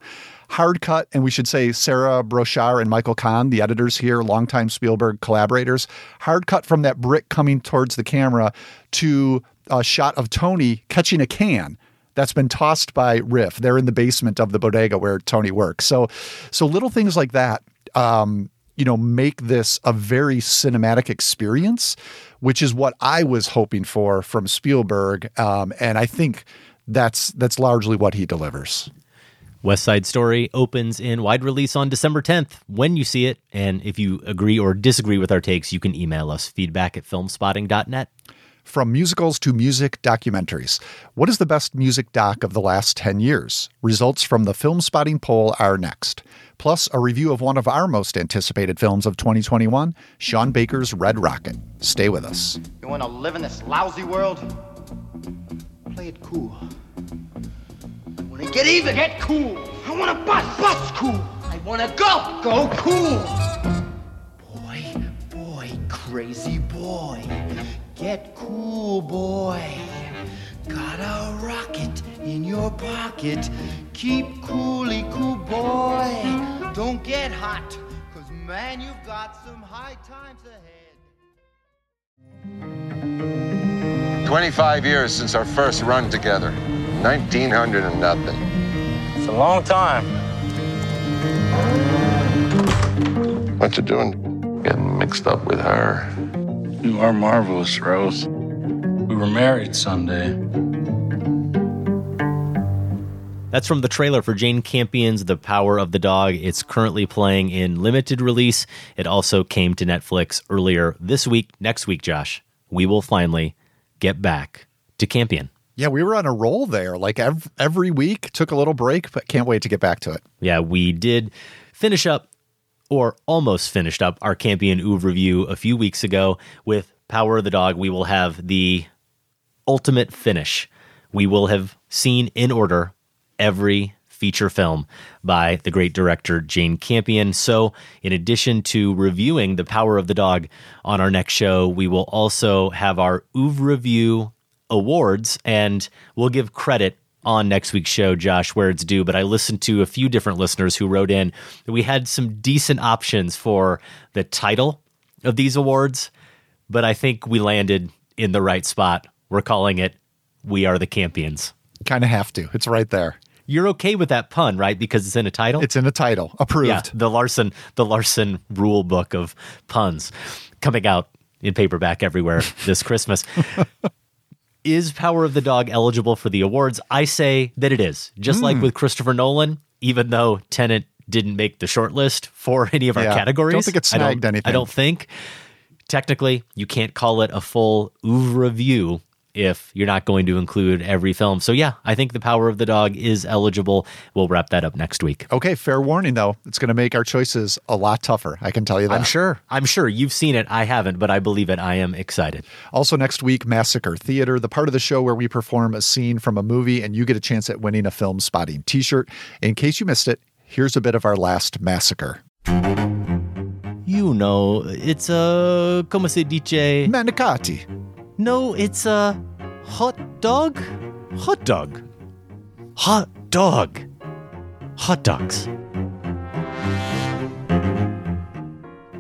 Hard cut, and we should say Sarah Broshar and Michael Kahn, the editors here, longtime Spielberg collaborators, hard cut from that brick coming towards the camera to a shot of Tony catching a can that's been tossed by Riff. They're in the basement of the bodega where Tony works. So, so little things like that um, you know, make this a very cinematic experience, which is what I was hoping for from Spielberg. Um, and I think that's that's largely what he delivers. West Side Story opens in wide release on December 10th. When you see it, and if you agree or disagree with our takes, you can email us feedback at filmspotting.net. From musicals to music documentaries, what is the best music doc of the last 10 years? Results from the Film Spotting poll are next. Plus, a review of one of our most anticipated films of 2021, Sean Baker's Red Rocket. Stay with us. You want to live in this lousy world? Play it cool. I want to get even. Get cool. I want to bust. Bust cool. I want to go. Go cool. Boy, boy, crazy boy. Get cool, boy. Got a rocket in your pocket. Keep coolly cool, boy. Don't get hot, cause man, you've got some high times ahead. 25 years since our first run together. 1900 and nothing. It's a long time. What you doing? Getting mixed up with her. You are marvelous, Rose. We were married Sunday. That's from the trailer for Jane Campion's The Power of the Dog. It's currently playing in limited release. It also came to Netflix earlier this week. Next week, Josh, we will finally get back to Campion. Yeah, we were on a roll there. Like every, every week, took a little break, but can't wait to get back to it. Yeah, we did finish up or almost finished up our Campion Oeuvre review a few weeks ago with Power of the Dog. We will have the ultimate finish. We will have seen in order every feature film by the great director Jane Campion. So, in addition to reviewing The Power of the Dog on our next show, we will also have our Oeuvre Review awards and we'll give credit on next week's show, Josh, where it's due. But I listened to a few different listeners who wrote in that we had some decent options for the title of these awards, but I think we landed in the right spot. We're calling it We Are the Campions. Kind of have to. It's right there. You're okay with that pun, right? Because it's in a title. It's in a title. Approved. Yeah, the Larsen, the Larsen rule book of puns coming out in paperback everywhere this Christmas. Is Power of the Dog eligible for the awards? I say that it is. Just mm. like hmm. with Christopher Nolan, even though Tenet didn't make the shortlist for any of our yeah, categories. Don't think it snagged I anything. I don't think. Technically, you can't call it a full oeuvre review if you're not going to include every film. So yeah, I think The Power of the Dog is eligible. We'll wrap that up next week. Okay, fair warning though. It's going to make our choices a lot tougher. I can tell you that. I'm sure. I'm sure you've seen it. I haven't, but I believe it. I am excited. Also next week, Massacre Theater, the part of the show where we perform a scene from a movie and you get a chance at winning a film spotting t-shirt. In case you missed it, here's a bit of our last massacre. You know, it's a. Como se dice? Manicati. No, it's a hot dog? Hot dog. Hot dog. Hot dogs.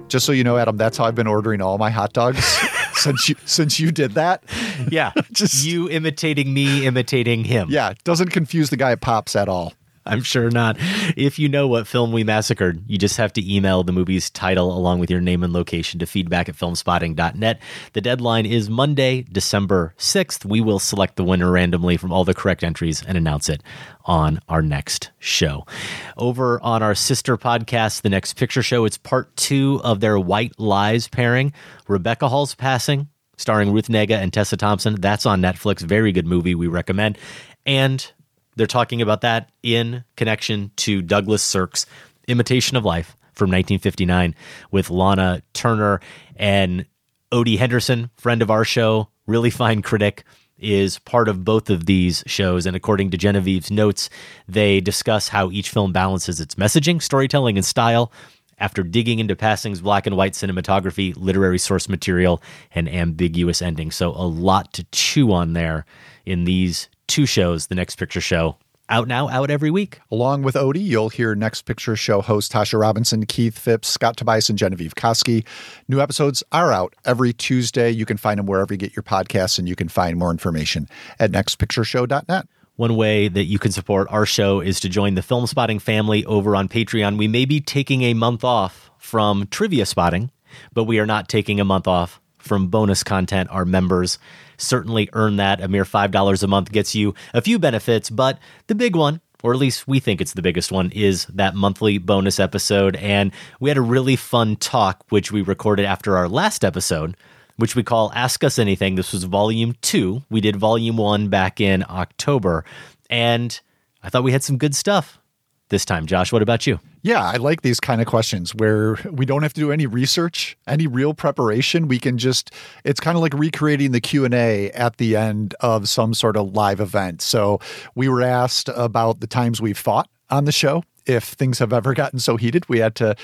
Just so you know, Adam, that's how I've been ordering all my hot dogs since you since you did that. Yeah. Just you imitating me imitating him. Yeah, doesn't confuse the guy at Pops at all. I'm sure not. If you know what film we massacred, you just have to email the movie's title along with your name and location to feedback at filmspotting.net. The deadline is Monday, December 6th. We will select the winner randomly from all the correct entries and announce it on our next show. Over on our sister podcast, The Next Picture Show, it's part two of their White Lies pairing. Rebecca Hall's Passing, starring Ruth Negga and Tessa Thompson. That's on Netflix. Very good movie. We recommend. And they're talking about that in connection to Douglas Sirk's Imitation of Life from 1959 with Lana Turner and Odie Henderson, friend of our show, really fine critic, is part of both of these shows. And according to Genevieve's notes, they discuss how each film balances its messaging, storytelling, and style after digging into Passing's black and white cinematography, literary source material, and ambiguous ending. So a lot to chew on there in these two shows, The Next Picture Show. Out now, out every week. Along with Odie, you'll hear Next Picture Show host Tasha Robinson, Keith Phipps, Scott Tobias, and Genevieve Koski. New episodes are out every Tuesday. You can find them wherever you get your podcasts, and you can find more information at nextpictureshow.net. One way that you can support our show is to join the Film Spotting family over on Patreon. We may be taking a month off from trivia spotting, but we are not taking a month off from bonus content. Our members certainly earn that. A mere $5 a month gets you a few benefits, but the big one, or at least we think it's the biggest one, is that monthly bonus episode. And we had a really fun talk, which we recorded after our last episode, which we call Ask Us Anything. This was volume two. We did volume one back in October. And I thought we had some good stuff this time. Josh, what about you? Yeah, I like these kind of questions where we don't have to do any research, any real preparation. We can just it's kind of like recreating the Q&A at the end of some sort of live event. So, we were asked about the times we've fought on the show. If things have ever gotten so heated, we had to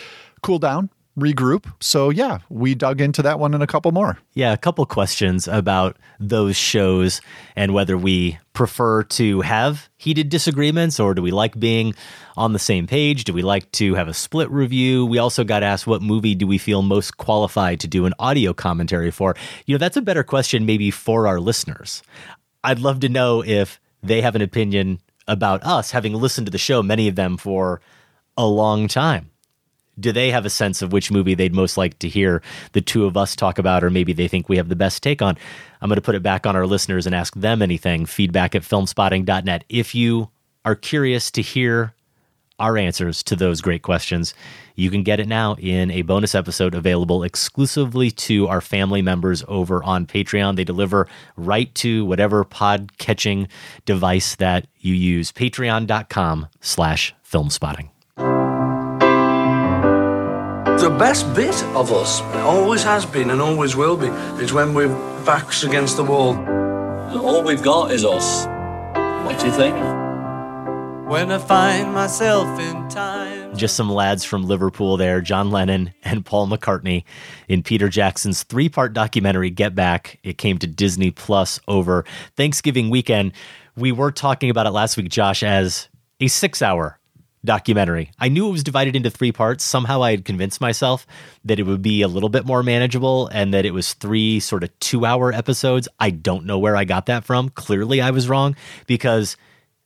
cool down, regroup. So yeah, we dug into that one and a couple more. Yeah, a couple questions about those shows and whether we prefer to have heated disagreements or do we like being on the same page? Do we like to have a split review? We also got asked what movie do we feel most qualified to do an audio commentary for? You know, that's a better question maybe for our listeners. I'd love to know if they have an opinion about us having listened to the show, many of them for a long time do they have a sense of which movie they'd most like to hear the two of us talk about, or maybe they think we have the best take on? I'm going to put it back on our listeners and ask them anything. Feedback at filmspotting.net. If you are curious to hear our answers to those great questions, you can get it now in a bonus episode available exclusively to our family members over on Patreon. They deliver right to whatever pod catching device that you use. Patreon.com slash filmspotting the best bit of us, always has been and always will be, is when we're backs against the wall. All we've got is us. What do you think? When I find myself in time. Just some lads from Liverpool there, John Lennon and Paul McCartney in Peter Jackson's three part documentary, Get Back. It came to Disney Plus over Thanksgiving weekend. We were talking about it last week, Josh, as a six hour documentary. I knew it was divided into three parts. Somehow I had convinced myself that it would be a little bit more manageable and that it was three sort of two hour episodes. I don't know where I got that from. Clearly I was wrong because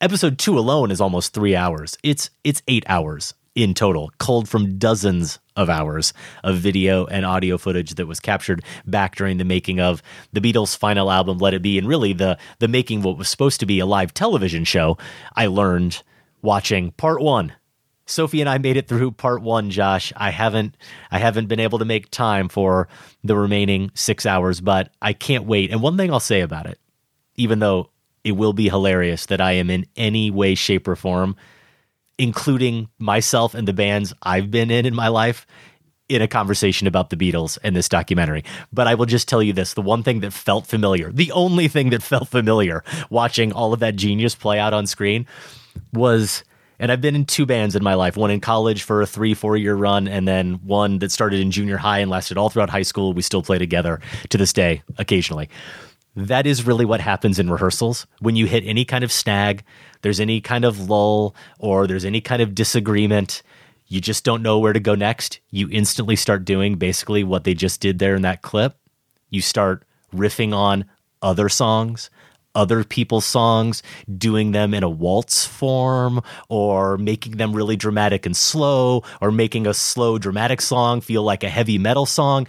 episode two alone is almost three hours. It's it's eight hours in total, culled from dozens of hours of video and audio footage that was captured back during the making of the Beatles' final album, Let It Be, and really the the making what was supposed to be a live television show. I learned watching part one. Sophie and I made it through part one, Josh. I haven't I haven't been able to make time for the remaining six hours, but I can't wait. And one thing I'll say about it, even though it will be hilarious that I am in any way, shape, or form, including myself and the bands I've been in in my life, in a conversation about the Beatles and this documentary. But I will just tell you this the one thing that felt familiar, the only thing that felt familiar watching all of that genius play out on screen was And I've been in two bands in my life one in college for a three, four year run, and then one that started in junior high and lasted all throughout high school. We still play together to this day, occasionally. That is really what happens in rehearsals. When you hit any kind of snag, there's any kind of lull, or there's any kind of disagreement, you just don't know where to go next. You instantly start doing basically what they just did there in that clip. You start riffing on other songs other people's songs, doing them in a waltz form, or making them really dramatic and slow, or making a slow dramatic song feel like a heavy metal song.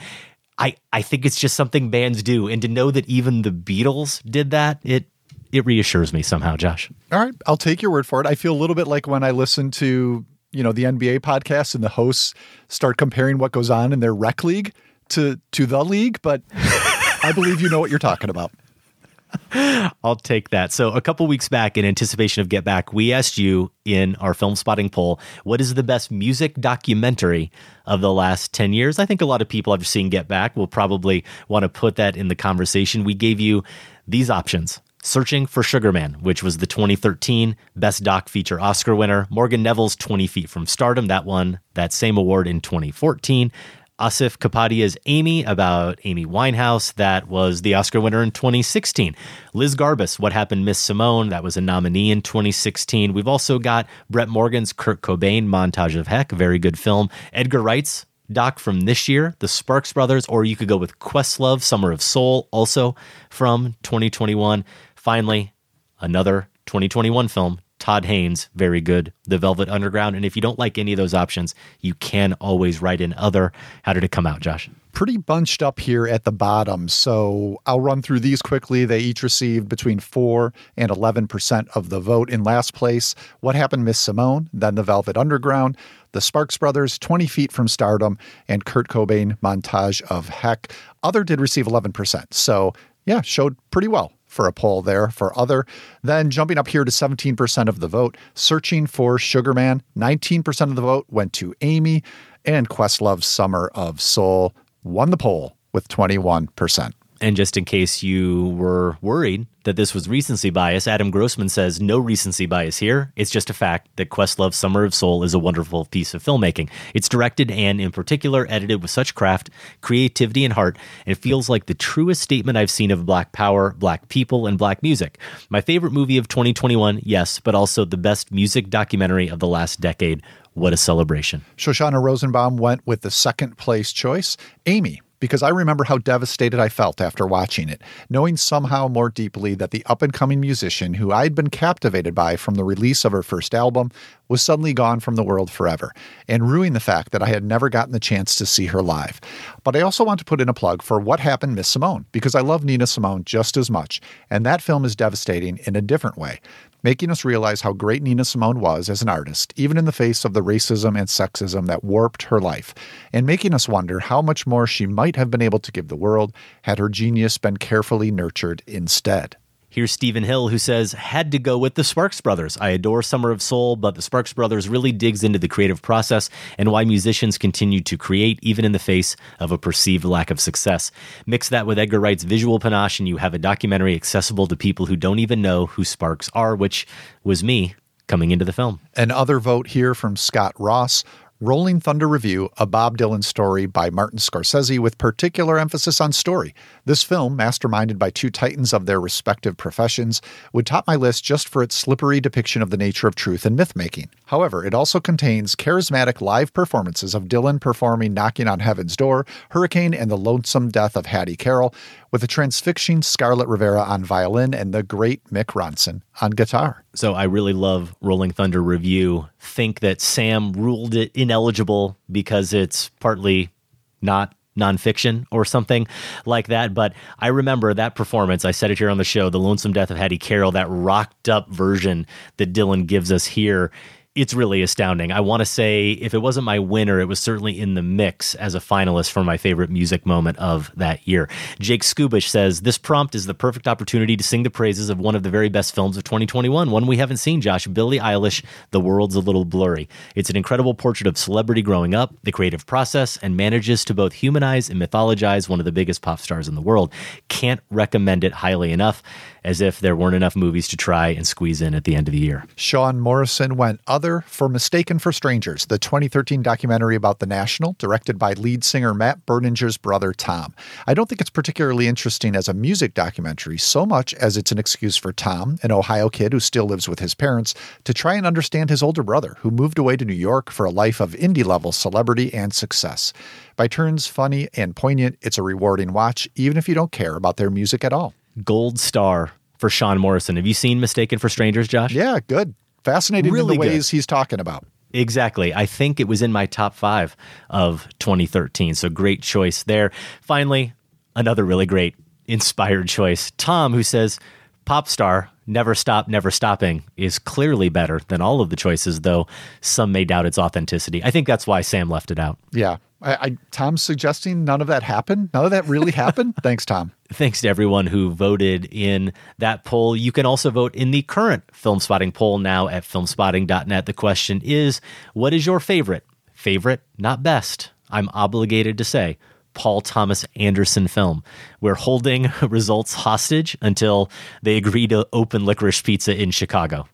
I, I think it's just something bands do. And to know that even the Beatles did that, it it reassures me somehow, Josh. All right, I'll take your word for it. I feel a little bit like when I listen to, you know, the NBA podcast and the hosts start comparing what goes on in their rec league to to the league, but I believe you know what you're talking about. I'll take that. So, a couple weeks back, in anticipation of Get Back, we asked you in our film spotting poll, what is the best music documentary of the last 10 years? I think a lot of people, after seeing Get Back, will probably want to put that in the conversation. We gave you these options. Searching for Sugarman, which was the 2013 Best Doc Feature Oscar winner. Morgan Neville's 20 Feet from Stardom, that won that same award in 2014. Asif Kapadia's Amy about Amy Winehouse. That was the Oscar winner in 2016. Liz Garbus, What Happened Miss Simone. That was a nominee in 2016. We've also got Brett Morgen's Kurt Cobain, Montage of Heck. Very good film. Edgar Wright's doc from this year, The Sparks Brothers, or you could go with Questlove, Summer of Soul, also from 2021. Finally, another 2021 film, Todd Haynes, very good. The Velvet Underground. And if you don't like any of those options, you can always write in other. How did it come out, Josh? Pretty bunched up here at the bottom. So I'll run through these quickly. They each received between 4 and 11% of the vote. In last place, What Happened, Miss Simone, then The Velvet Underground, The Sparks Brothers, 20 Feet from Stardom, and Kurt Cobain, Montage of Heck. Other did receive 11%. So yeah, showed pretty well for a poll there for other. Then jumping up here to 17% of the vote, searching for Sugarman. 19% of the vote went to Amy, and Questlove's Summer of Soul won the poll with 21%. And just in case you were worried that this was recency bias, Adam Grossman says no recency bias here. It's just a fact that Questlove's Summer of Soul is a wonderful piece of filmmaking. It's directed and, in particular, edited with such craft, creativity, and heart. And feels like the truest statement I've seen of Black power, Black people, and Black music. My favorite movie of 2021, yes, but also the best music documentary of the last decade. What a celebration. Shoshana Rosenbaum went with the second place choice. Amy because I remember how devastated I felt after watching it, knowing somehow more deeply that the up and coming musician who I'd been captivated by from the release of her first album was suddenly gone from the world forever, and ruining the fact that I had never gotten the chance to see her live. But I also want to put in a plug for What Happened, Miss Simone, because I love Nina Simone just as much, and that film is devastating in a different way making us realize how great Nina Simone was as an artist, even in the face of the racism and sexism that warped her life, and making us wonder how much more she might have been able to give the world had her genius been carefully nurtured instead. Here's Stephen Hill, who says, had to go with the Sparks Brothers. I adore Summer of Soul, but the Sparks Brothers really digs into the creative process and why musicians continue to create even in the face of a perceived lack of success. Mix that with Edgar Wright's visual panache, and you have a documentary accessible to people who don't even know who Sparks are, which was me coming into the film. Another vote here from Scott Ross. Rolling Thunder Revue, a Bob Dylan story by Martin Scorsese with particular emphasis on story. This film, masterminded by two titans of their respective professions, would top my list just for its slippery depiction of the nature of truth and myth making. However, it also contains charismatic live performances of Dylan performing Knocking on Heaven's Door, Hurricane, and the Lonesome Death of Hattie Carroll, with a transfixing Scarlet Rivera on violin and the great Mick Ronson on guitar. So I really love Rolling Thunder Revue. Think that Sam ruled it ineligible because it's partly not nonfiction or something like that. But I remember that performance. I said it here on the show, The Lonesome Death of Hattie Carroll, that rocked up version that Dylan gives us here it's really astounding. I want to say if it wasn't my winner, it was certainly in the mix as a finalist for my favorite music moment of that year. Jake Skubish says this prompt is the perfect opportunity to sing the praises of one of the very best films of 2021, one we haven't seen, Josh. Billie Eilish, The World's a Little Blurry. It's an incredible portrait of celebrity growing up, the creative process, and manages to both humanize and mythologize one of the biggest pop stars in the world. Can't recommend it highly enough, as if there weren't enough movies to try and squeeze in at the end of the year. Sean Morrison went other for Mistaken for Strangers, the 2013 documentary about the National, directed by lead singer Matt Berninger's brother Tom. I don't think it's particularly interesting as a music documentary so much as it's an excuse for Tom, an Ohio kid who still lives with his parents, to try and understand his older brother, who moved away to New York for a life of indie level celebrity and success. By turns funny and poignant, it's a rewarding watch, even if you don't care about their music at all. Gold star for Sean Morrison. Have you seen Mistaken for Strangers, Josh? Yeah, good. Fascinating Really in the good. ways he's talking about. Exactly. I think it was in my top five of 2013. So great choice there. Finally, another really great inspired choice. Tom, who says, Pop star, never stop, never stopping, is clearly better than all of the choices, though some may doubt its authenticity. I think that's why Sam left it out. Yeah. I, I Tom's suggesting none of that happened. None of that really happened. Thanks, Tom. Thanks to everyone who voted in that poll. You can also vote in the current film spotting poll now at filmspotting.net. The question is what is your favorite? Favorite, not best. I'm obligated to say. Paul Thomas Anderson film. We're holding results hostage until they agree to open licorice pizza in Chicago.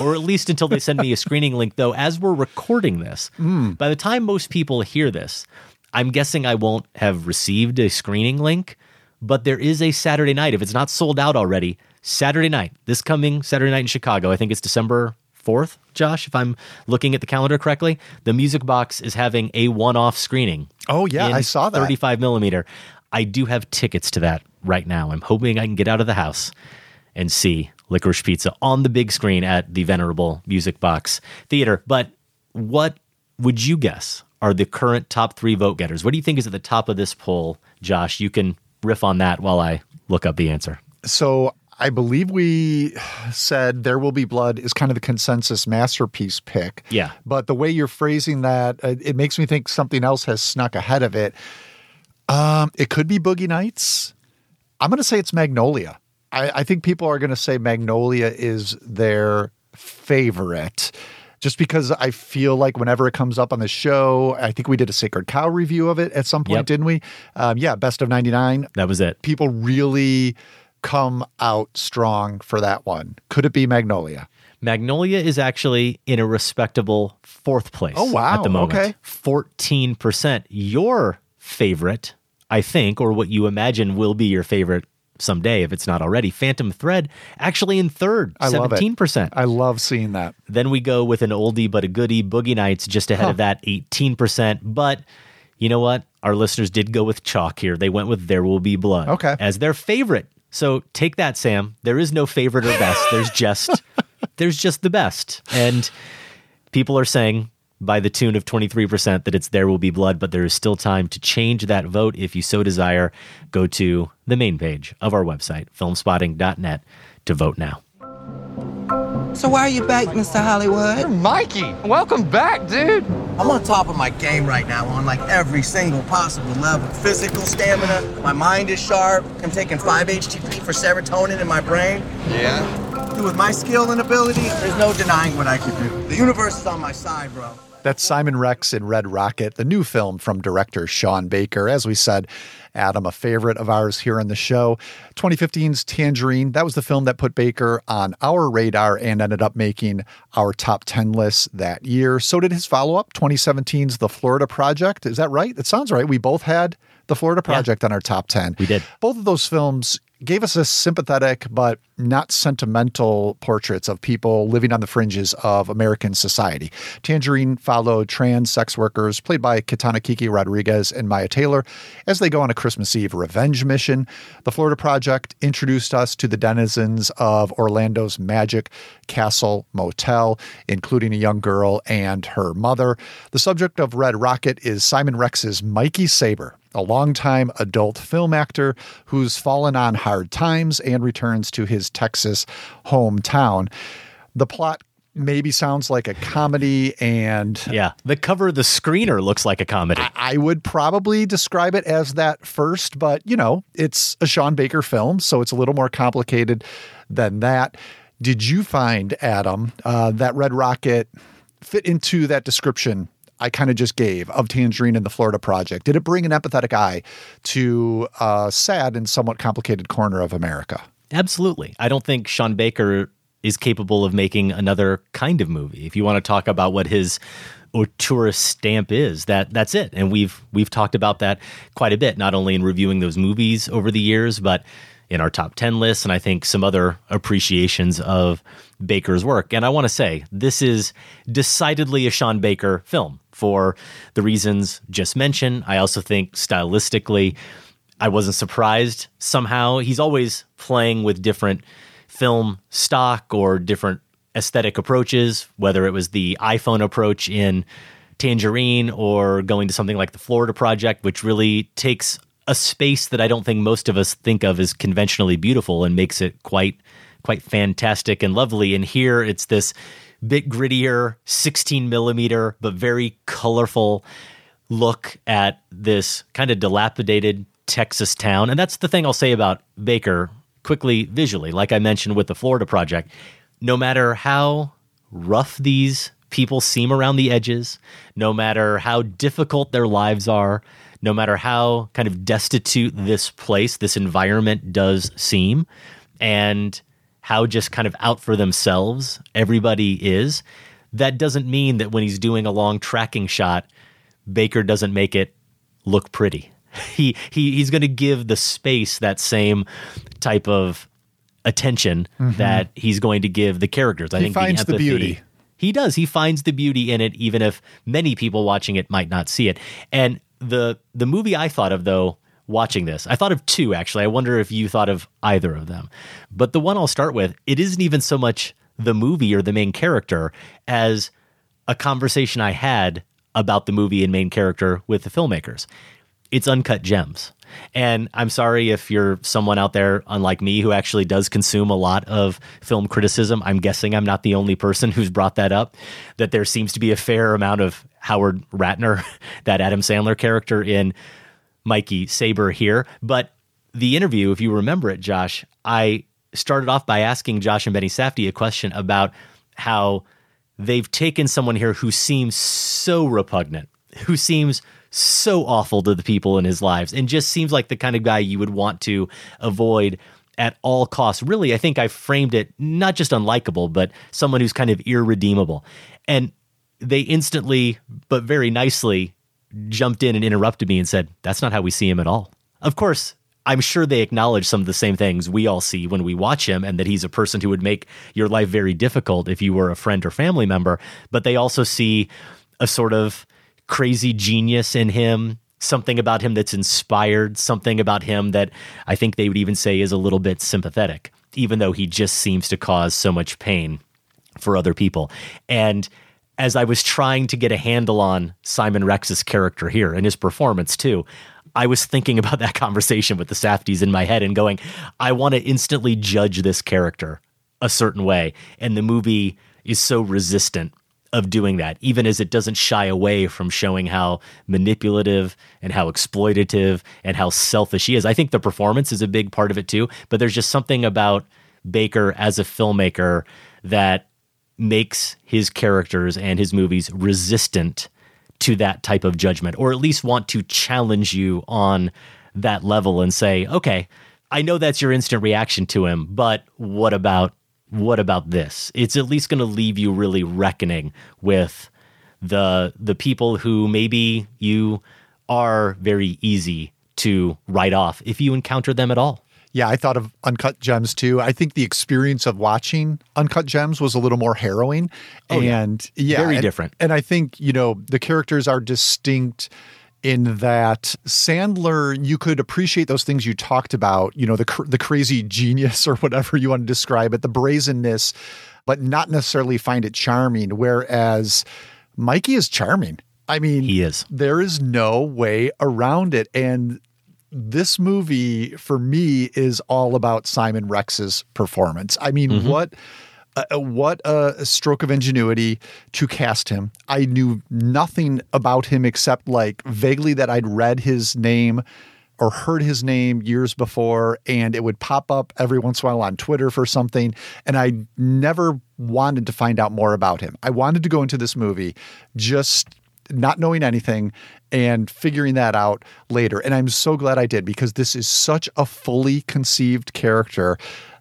Or at least until they send me a screening link, though, as we're recording this. Hmm. By the time most people hear this, I'm guessing I won't have received a screening link, but there is a Saturday night. If it's not sold out already, Saturday night, this coming Saturday night in Chicago, I think it's December 4th, Josh, if I'm looking at the calendar correctly, the Music Box is having a one off screening. Oh, yeah, I saw that. 35 millimeter. I do have tickets to that right now. I'm hoping I can get out of the house and see Licorice Pizza on the big screen at the venerable Music Box Theater. But what would you guess are the current top three vote getters? What do you think is at the top of this poll, Josh? You can riff on that while I look up the answer. So I believe we said There Will Be Blood is kind of the consensus masterpiece pick. Yeah. But the way you're phrasing that, uh, it makes me think something else has snuck ahead of it. Um, it could be Boogie Nights. I'm going to say it's Magnolia. I, I think people are going to say Magnolia is their favorite. Just because I feel like whenever it comes up on the show, I think we did a Sacred Cow review of it at some point, Yep. didn't we? Um, yeah, Best of 99. That was it. People really come out strong for that one. Could it be Magnolia? Magnolia is actually in a respectable fourth place. Oh, wow. At the moment, Okay. fourteen percent. Your favorite, I think, or what you imagine will be your favorite someday, if it's not already. Phantom Thread actually in third, I love it. seventeen percent. I love seeing that. Then we go with an oldie but a goodie, Boogie Nights, just ahead of that, 18%. But you know what? Our listeners did go with chalk here. They went with There Will Be Blood Okay. as their favorite. So take that, Sam. There is no favorite or best. There's just there's just the best. And people are saying by the tune of 23% that it's There Will Be Blood, but there is still time to change that vote if you so desire. Go to the main page of our website, filmspotting.net, to vote now. So why are you back, Mr. Hollywood? Mikey, welcome back, dude. I'm on top of my game right now on like every single possible level. Physical stamina, my mind is sharp. I'm taking 5-HTP for serotonin in my brain. Yeah? Dude, with my skill and ability, there's no denying what I can do. The universe is on my side, bro. That's Simon Rex in Red Rocket, the new film from director Sean Baker. As we said, Adam, a favorite of ours here on the show. 2015's Tangerine, that was the film that put Baker on our radar and ended up making our top 10 list that year. So did his follow up, 2017's The Florida Project. Is that right? It sounds right. We both had The Florida Project on our top 10. We did. Both of those films gave us a sympathetic but not sentimental portraits of people living on the fringes of American society. Tangerine followed trans sex workers, played by Kitana Kiki Rodriguez and Mya Taylor, as they go on a Christmas Eve revenge mission. The Florida Project introduced us to the denizens of Orlando's Magic Castle Motel, including a young girl and her mother. The subject of Red Rocket is Simon Rex's Mikey Saber a longtime adult film actor who's fallen on hard times and returns to his Texas hometown. The plot maybe sounds like a comedy and Yeah. The cover of the screener looks like a comedy. I would probably describe it as that first, but you know, it's a Sean Baker film, so it's a little more complicated than that. Did you find, Adam, uh, that Red Rocket fit into that description I kind of just gave of Tangerine and the Florida Project? Did it bring an empathetic eye to a sad and somewhat complicated corner of America? Absolutely. I don't think Sean Baker is capable of making another kind of movie. If you want to talk about what his auteur stamp is, that that's it. And we've we've talked about that quite a bit, not only in reviewing those movies over the years, but in our top 10 lists and I think some other appreciations of Baker's work. And I want to say this is decidedly a Sean Baker film for the reasons just mentioned. I also think stylistically, I wasn't surprised somehow. He's always playing with different film stock or different aesthetic approaches, whether it was the iPhone approach in Tangerine or going to something like the Florida Project, which really takes a space that I don't think most of us think of as conventionally beautiful and makes it quite quite fantastic and lovely. And here it's this bit grittier, 16 millimeter, but very colorful look at this kind of dilapidated Texas town. And that's the thing I'll say about Baker quickly visually. Like I mentioned with the Florida Project, no matter how rough these people seem around the edges, no matter how difficult their lives are, no matter how kind of destitute this place, this environment does seem, and how just kind of out for themselves everybody is, that doesn't mean that when he's doing a long tracking shot, Baker doesn't make it look pretty. He, he he's going to give the space that same type of attention mm-hmm. that he's going to give the characters. I think he think finds the, the beauty. He does. He finds the beauty in it, even if many people watching it might not see it. And the the movie I thought of though watching this. I thought of two actually. I wonder if you thought of either of them. But the one I'll start with, it isn't even so much the movie or the main character as a conversation I had about the movie and main character with the filmmakers. It's Uncut Gems. And I'm sorry if you're someone out there, unlike me, who actually does consume a lot of film criticism. I'm guessing I'm not the only person who's brought that up, that there seems to be a fair amount of Howard Ratner, that Adam Sandler character in Mikey Saber here. But the interview, if you remember it, Josh, I started off by asking Josh and Benny Safdie a question about how they've taken someone here who seems so repugnant, who seems so awful to the people in his lives and just seems like the kind of guy you would want to avoid at all costs. Really, I think I framed it not just unlikable, but someone who's kind of irredeemable. And they instantly, but very nicely, jumped in and interrupted me and said, That's not how we see him at all. Of course, I'm sure they acknowledge some of the same things we all see when we watch him, and that he's a person who would make your life very difficult if you were a friend or family member. But they also see a sort of crazy genius in him, something about him that's inspired, something about him that I think they would even say is a little bit sympathetic, even though he just seems to cause so much pain for other people. And as I was trying to get a handle on Simon Rex's character here and his performance too, I was thinking about that conversation with the Safdies in my head and going, I want to instantly judge this character a certain way. And the movie is so resistant of doing that, even as it doesn't shy away from showing how manipulative and how exploitative and how selfish he is. I think the performance is a big part of it too, but there's just something about Baker as a filmmaker that makes his characters and his movies resistant to that type of judgment, or at least want to challenge you on that level and say, okay, I know that's your instant reaction to him, but what about what about this? It's at least going to leave you really reckoning with the the people who maybe you are very easy to write off if you encounter them at all. Yeah, I thought of Uncut Gems too. I think the experience of watching Uncut Gems was a little more harrowing. Oh, and yeah, yeah very and, different. And I think, you know, the characters are distinct in that Sandler, you could appreciate those things you talked about, you know, the cr- the crazy genius or whatever you want to describe it, the brazenness, but not necessarily find it charming. Whereas Mikey is charming. I mean, he is. There is no way around it, and this movie for me is all about Simon Rex's performance. I mean, mm-hmm. what uh, what a stroke of ingenuity to cast him. I knew nothing about him except like vaguely that I'd read his name or heard his name years before, and it would pop up every once in a while on Twitter for something. And I never wanted to find out more about him. I wanted to go into this movie just not knowing anything and figuring that out later. And I'm so glad I did because this is such a fully conceived character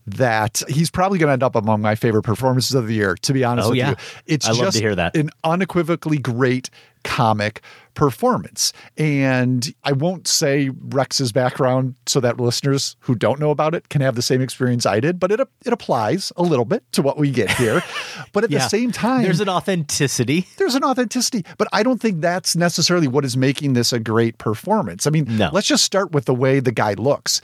that he's probably going to end up among my favorite performances of the year. To be honest Oh, with yeah. you, it's I love just to hear that. an unequivocally great comic performance. And I won't say Rex's background so that listeners who don't know about it can have the same experience I did, but it it applies a little bit to what we get here. But at Yeah. the same time, There's an authenticity. there's an authenticity, but I don't think that's necessarily what is making this a great performance. I mean, No. let's just start with the way the guy looks.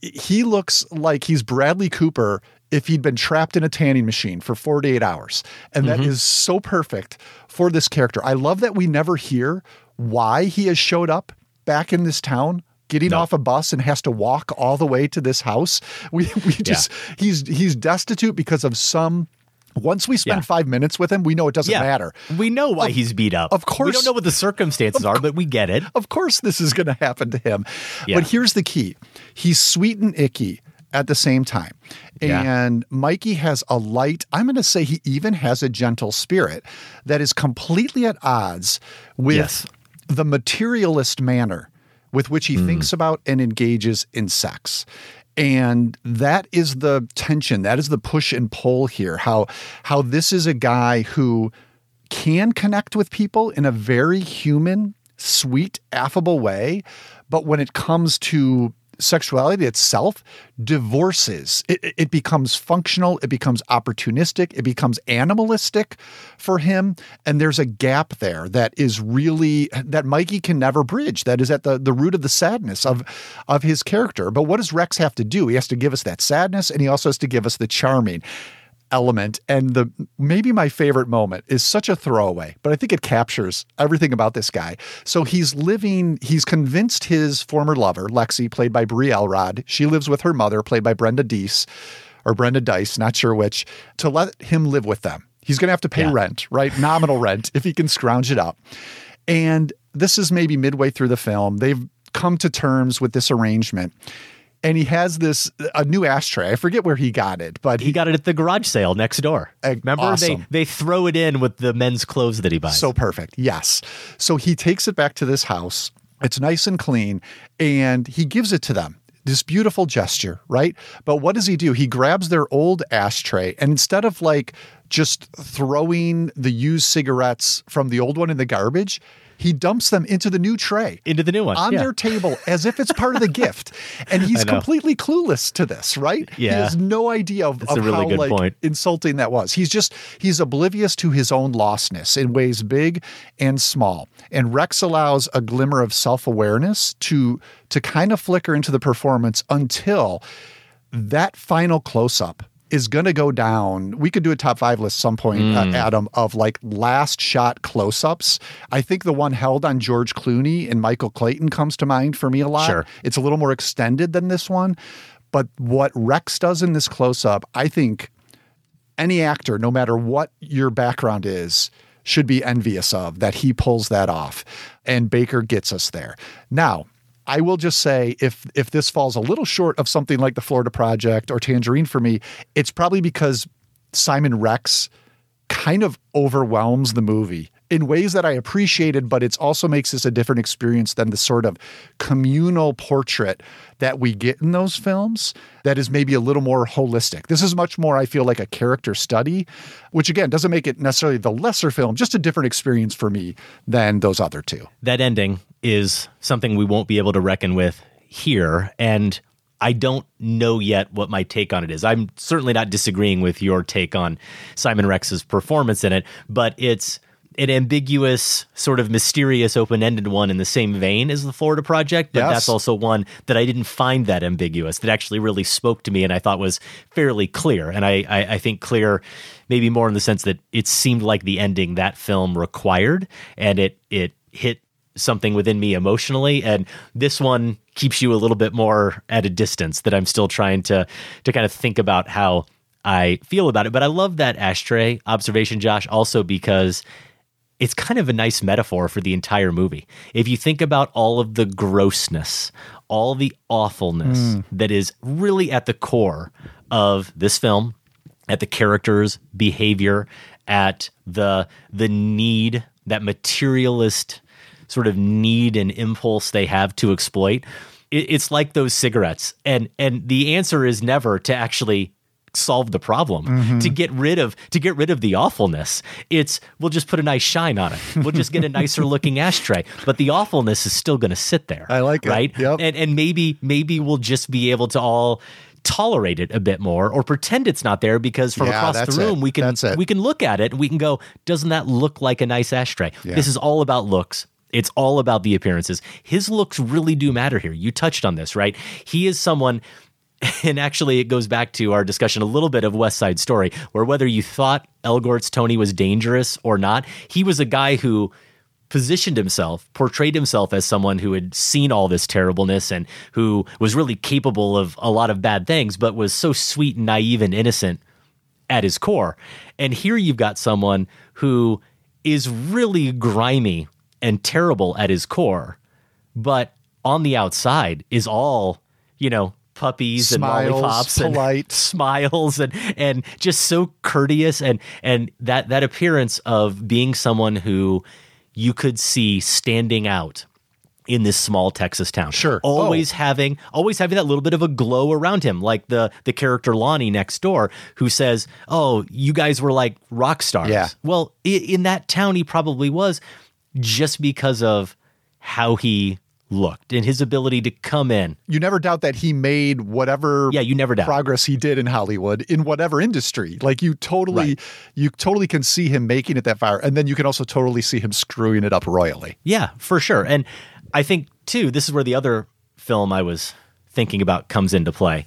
He looks like he's Bradley Cooper if he'd been trapped in a tanning machine for 48 hours. And that Mhm. is so perfect for this character. I love that we never hear why he has showed up back in this town. Getting off a bus and has to walk all the way to this house. We we just he's he's destitute because of some once we spend Yeah. five minutes with him, we know it doesn't Yeah. matter. We know why he's beat up. of course- We don't know what the circumstances are, but we get it. Of course, this is going to happen to him. Yeah. But here's the key he's sweet and icky at the same time. Yeah. And Mikey has a light, I'm going to say he even has a gentle spirit that is completely at odds with Yes. the materialist manner with which he Hmm. thinks about and engages in sex. And that is the tension, that is the push and pull here. How how this is a guy who can connect with people in a very human, sweet, affable way, but when it comes to sexuality itself divorces. It, it- becomes functional. It becomes opportunistic. It becomes animalistic for him. And there's a gap there that is really that mikey can never bridge that is at the, the root of the sadness of of his character. But what does rex have to do? He has to give us that sadness and he also has to give us the charming element and the maybe my favorite moment is such a throwaway but i think it captures everything about this guy. So he's living he's convinced his former lover lexi played by Bree Elrod she lives with her mother played by brenda deese or brenda dice not sure which to let him live with them. He's going to have to pay Yeah. rent right? Nominal rent if he can scrounge it up. And this is maybe midway through the film. They've come to terms with this arrangement and he has this a new ashtray. I forget where he got it, but He got it at the garage sale next door. Remember awesome. they they throw it in with the men's clothes that he buys. So perfect. Yes. So he takes it back to this house. It's nice and clean and he gives it to them. This beautiful gesture, right? But what does he do? He grabs their old ashtray and instead of like just throwing the used cigarettes from the old one in the garbage, he dumps them into the new tray. Into the new one. On yeah. their table as if it's part of the gift. And he's completely clueless to this, right? He Yeah. has no idea of, of really how like point. insulting that was. He's just he's oblivious to his own lostness in ways big and small. And Rex allows a glimmer of self-awareness to to kind of flicker into the performance until that final close-up is going to go down. We could do a top five list some point, Mm. uh, Adam, of like last shot close ups. I think the one held on George Clooney and Michael Clayton comes to mind for me a lot. Sure. It's a little more extended than this one. But what Rex does in this close up, I think any actor, no matter what your background is, should be envious of that he pulls that off. And Baker gets us there. Now, I will just say if if this falls a little short of something like the Florida Project or Tangerine for me, it's probably because Simon Rex kind of overwhelms the movie in ways that I appreciated, but it also makes this a different experience than the sort of communal portrait that we get in those films that is maybe a little more holistic. This is much more, I feel like, a character study, which again doesn't make it necessarily the lesser film, just a different experience for me than those other two. that ending is something we won't be able to reckon with here. And I don't know yet what my take on it is. I'm certainly not disagreeing with your take on Simon Rex's performance in it, but it's an ambiguous, sort of mysterious, open ended one in the same vein as the Florida Project. But Yes. that's also one that I didn't find that ambiguous, that actually really spoke to me and I thought was fairly clear. And I, I, I think clear maybe more in the sense that it seemed like the ending that film required and it it hit something within me emotionally and this one keeps you a little bit more at a distance that I'm still trying to to kind of think about how I feel about it but I love that ashtray observation Josh also because it's kind of a nice metaphor for the entire movie. If you think about all of the grossness, all the awfulness Mm. that is really at the core of this film, at the characters' behavior, at the the need, that materialist sort of need and impulse they have to exploit. It's like those cigarettes, and and the answer is never to actually solve the problem Mhm. to get rid of to get rid of the awfulness it's we'll just put a nice shine on it we'll just get a nicer looking ashtray but the awfulness is still going to sit there I like it. right Yep. and and maybe maybe we'll just be able to all tolerate it a bit more or pretend it's not there because from Yeah, across the room it. we can we can look at it and we can go doesn't that look like a nice ashtray Yeah. this is all about looks it's all about the appearances. His looks really do matter here. You touched on this right? He is someone and actually it goes back to our discussion a little bit of West Side Story, where whether you thought Elgort's Tony was dangerous or not, he was a guy who positioned himself, portrayed himself as someone who had seen all this terribleness and who was really capable of a lot of bad things, but was so sweet and naive and innocent at his core. And here you've got someone who is really grimy and terrible at his core, but on the outside is all, you know, puppies Smiles, and lollipops and polite. smiles and and just so courteous and and that that appearance of being someone who you could see standing out in this small Texas town. Sure. Oh. Always Oh. having always having that little bit of a glow around him, like the the character Lonnie next door, who says, "Oh, you guys were like rock stars." Yeah. Well, i- in that town, he probably was, just because of how he looked and his ability to come in. You never doubt that he made whatever Yeah, you never doubt. progress he did in Hollywood in whatever industry. Like you totally Right. you totally can see him making it that far. And then you can also totally see him screwing it up royally. Yeah, for sure. And I think too, this is where the other film I was thinking about comes into play.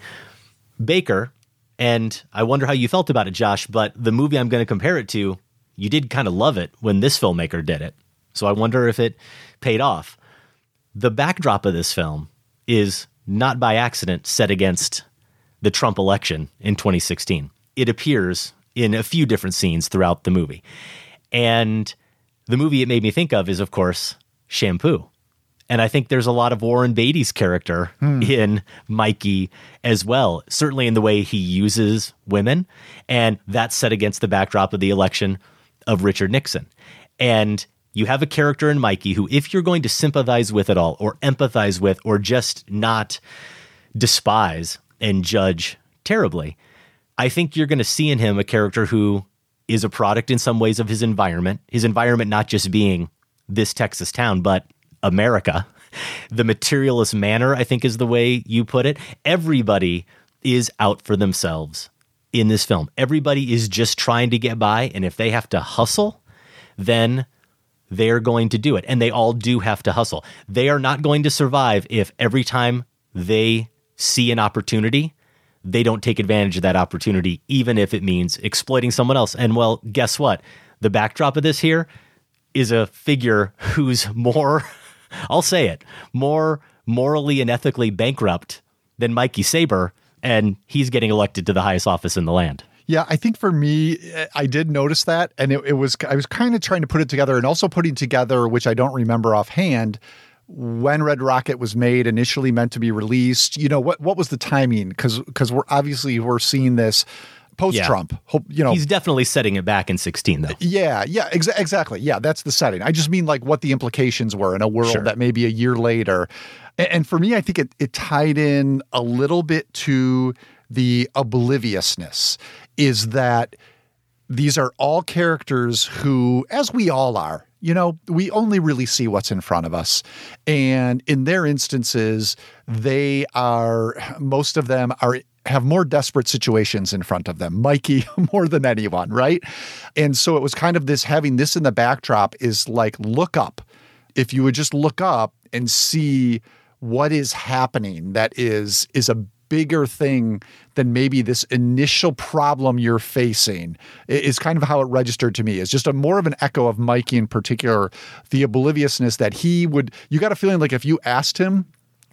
Baker, and I wonder how you felt about it, Josh, but the movie I'm going to compare it to, you did kind of love it when this filmmaker did it. So I wonder if it paid off. The backdrop of this film is not by accident set against the Trump election in 2016. It appears in a few different scenes throughout the movie. And the movie it made me think of is, of course, Shampoo. And I think there's a lot of Warren Beatty's character Hmm. in Mikey as well, certainly in the way he uses women. And that's set against the backdrop of the election of Richard Nixon. And you have a character in Mikey who, if you're going to sympathize with it all, or empathize with, or just not despise and judge terribly, I think you're going to see in him a character who is a product in some ways of his environment. His environment not just being this Texas town, but America. The materialist manner, I think, is the way you put it. Everybody is out for themselves in this film. Everybody is just trying to get by. And if they have to hustle, then they're going to do it. And they all do have to hustle. They are not going to survive if every time they see an opportunity, they don't take advantage of that opportunity, even if it means exploiting someone else. And well, guess what? The backdrop of this here is a figure who's more, I'll say it, more morally and ethically bankrupt than Mikey Saber. And he's getting elected to the highest office in the land. Yeah, I think for me, eh, I did notice that, and it, it was I was kind of trying to put it together, and also putting together, which I don't remember offhand, when Red Rocket was made, initially meant to be released. You know what what was the timing? Because because we're obviously we're seeing this post Trump. Hope you know He's definitely setting it back in 16, though. Yeah, yeah, exa- exactly. Yeah, that's the setting. I just mean like what the implications were in a world Sure. that maybe a year later. A- And, for me, I think it, it tied in a little bit to the obliviousness is that these are all characters who, as we all are, you know, we only really see what's in front of us. And in their instances, they are, most of them are have more desperate situations in front of them. Mikey more than anyone, right? And so it was kind of this having this in the backdrop is like look up. If you would just look up and see what is happening that is is a bigger thing than maybe this initial problem you're facing is kind of how it registered to me. It's just a more of an echo of Mikey in particular, the obliviousness that he would you got a feeling like if you asked him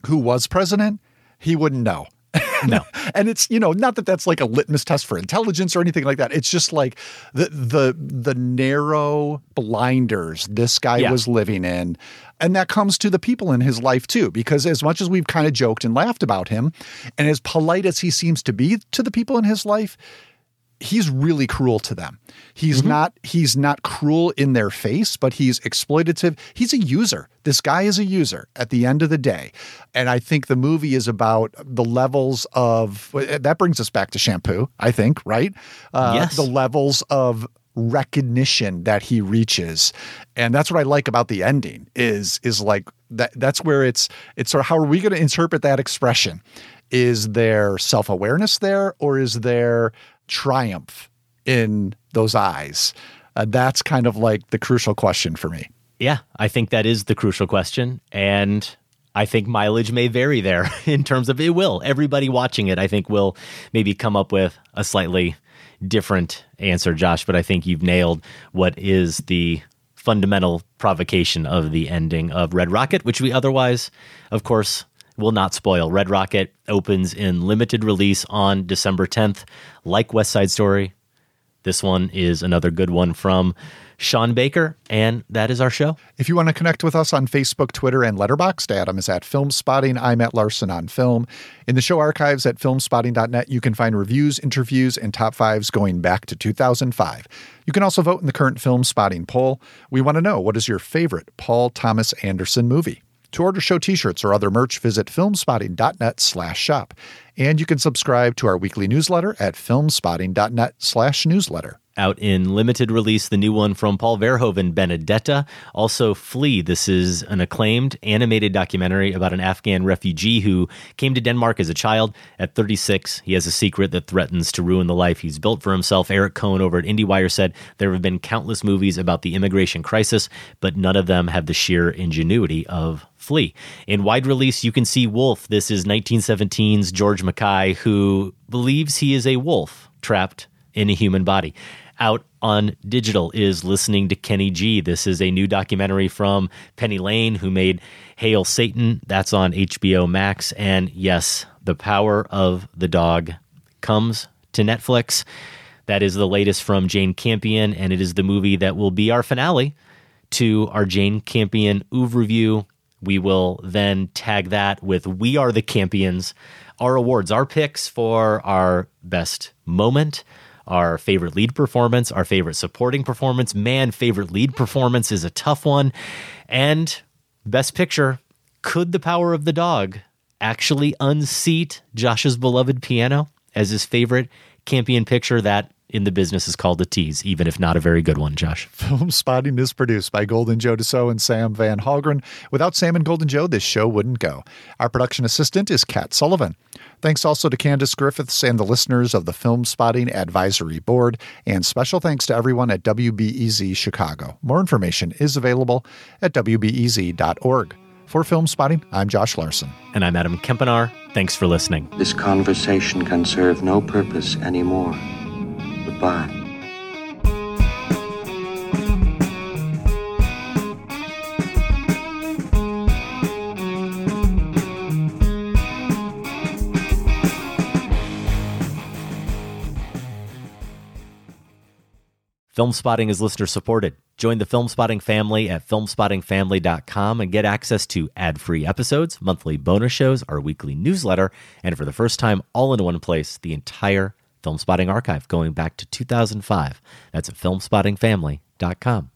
who was president, he wouldn't know. No. and it's you know not that that's like a litmus test for intelligence or anything like that it's just like the the the narrow blinders this guy Yeah. was living in and that comes to the people in his life too because as much as we've kind of joked and laughed about him and as polite as he seems to be to the people in his life he's really cruel to them. He's Mm-hmm. not he's not cruel in their face, but he's exploitative. He's a user. This guy is a user at the end of the day. And I think the movie is about the levels of that brings us back to shampoo, I think, right? Uh, Yes. the levels of recognition that he reaches and that's what i like about the ending is is like that that's where it's it's sort of how are we going to interpret that expression is there self-awareness there or is there triumph in those eyes uh, that's kind of like the crucial question for me Yeah, I think that is the crucial question. And I think mileage may vary there in terms of it will. Everybody watching it, I think, will maybe come up with a slightly different answer, Josh. But I think you've nailed what is the fundamental provocation of the ending of Red Rocket, which we otherwise, of course, will not spoil. Red Rocket opens in limited release on December 10th, like West Side Story. This one is another good one from Sean Baker, and that is our show. If you want to connect with us on Facebook, Twitter, and Letterboxd, Adam is at Filmspotting. I'm at Larsen on Film. In the show archives at filmspotting.net, you can find reviews, interviews, and top fives going back to 2005. You can also vote in the current Filmspotting poll. We want to know what is your favorite Paul Thomas Anderson movie? To order show t-shirts or other merch, visit filmspotting.net slash shop. And you can subscribe to our weekly newsletter at filmspotting.net slash newsletter. Out in limited release, the new one from Paul Verhoeven, Benedetta. Also, Flee. This is an acclaimed animated documentary about an Afghan refugee who came to Denmark as a child. At 36, he has a secret that threatens to ruin the life he's built for himself. Eric Kohn over at IndieWire said there have been countless movies about the immigration crisis, but none of them have the sheer ingenuity of Flee. In wide release, you can see Wolf. This is 1917's George Mackay, who believes he is a wolf trapped in a human body. Out on digital is Listening to Kenny G. This is a new documentary from Penny Lane, who made Hail Satan. That's on HBO Max. And yes, The Power of the Dog comes to Netflix. That is the latest from Jane Campion, and it is the movie that will be our finale to our Jane Campion oeuvre review. We will then tag that with We Are the Campions, our awards, our picks for our best moment, our favorite lead performance, our favorite supporting performance. Man, favorite lead performance is a tough one. And best picture, could the power of the dog actually unseat Josh's beloved piano as his favorite Campion picture? That in the business is called a tease, even if not a very good one, Josh. Filmspotting is produced by Golden Joe Deso and Sam Van Hallgren. Without Sam and Golden Joe, this show wouldn't go. Our production assistant is Kat Sullivan. Thanks also to Candace Griffiths and the listeners of the Filmspotting Advisory Board, and special thanks to everyone at WBEZ Chicago. More information is available at WBEZ.org. For Filmspotting, I'm Josh Larsen. And I'm Adam Kempenaar. Thanks for listening. This conversation can serve no purpose anymore. Goodbye. Filmspotting is listener supported. Join the Filmspotting family at filmspottingfamily.com and get access to ad free episodes, monthly bonus shows, our weekly newsletter, and for the first time, all in one place, the entire Filmspotting archive going back to 2005. That's at filmspottingfamily.com.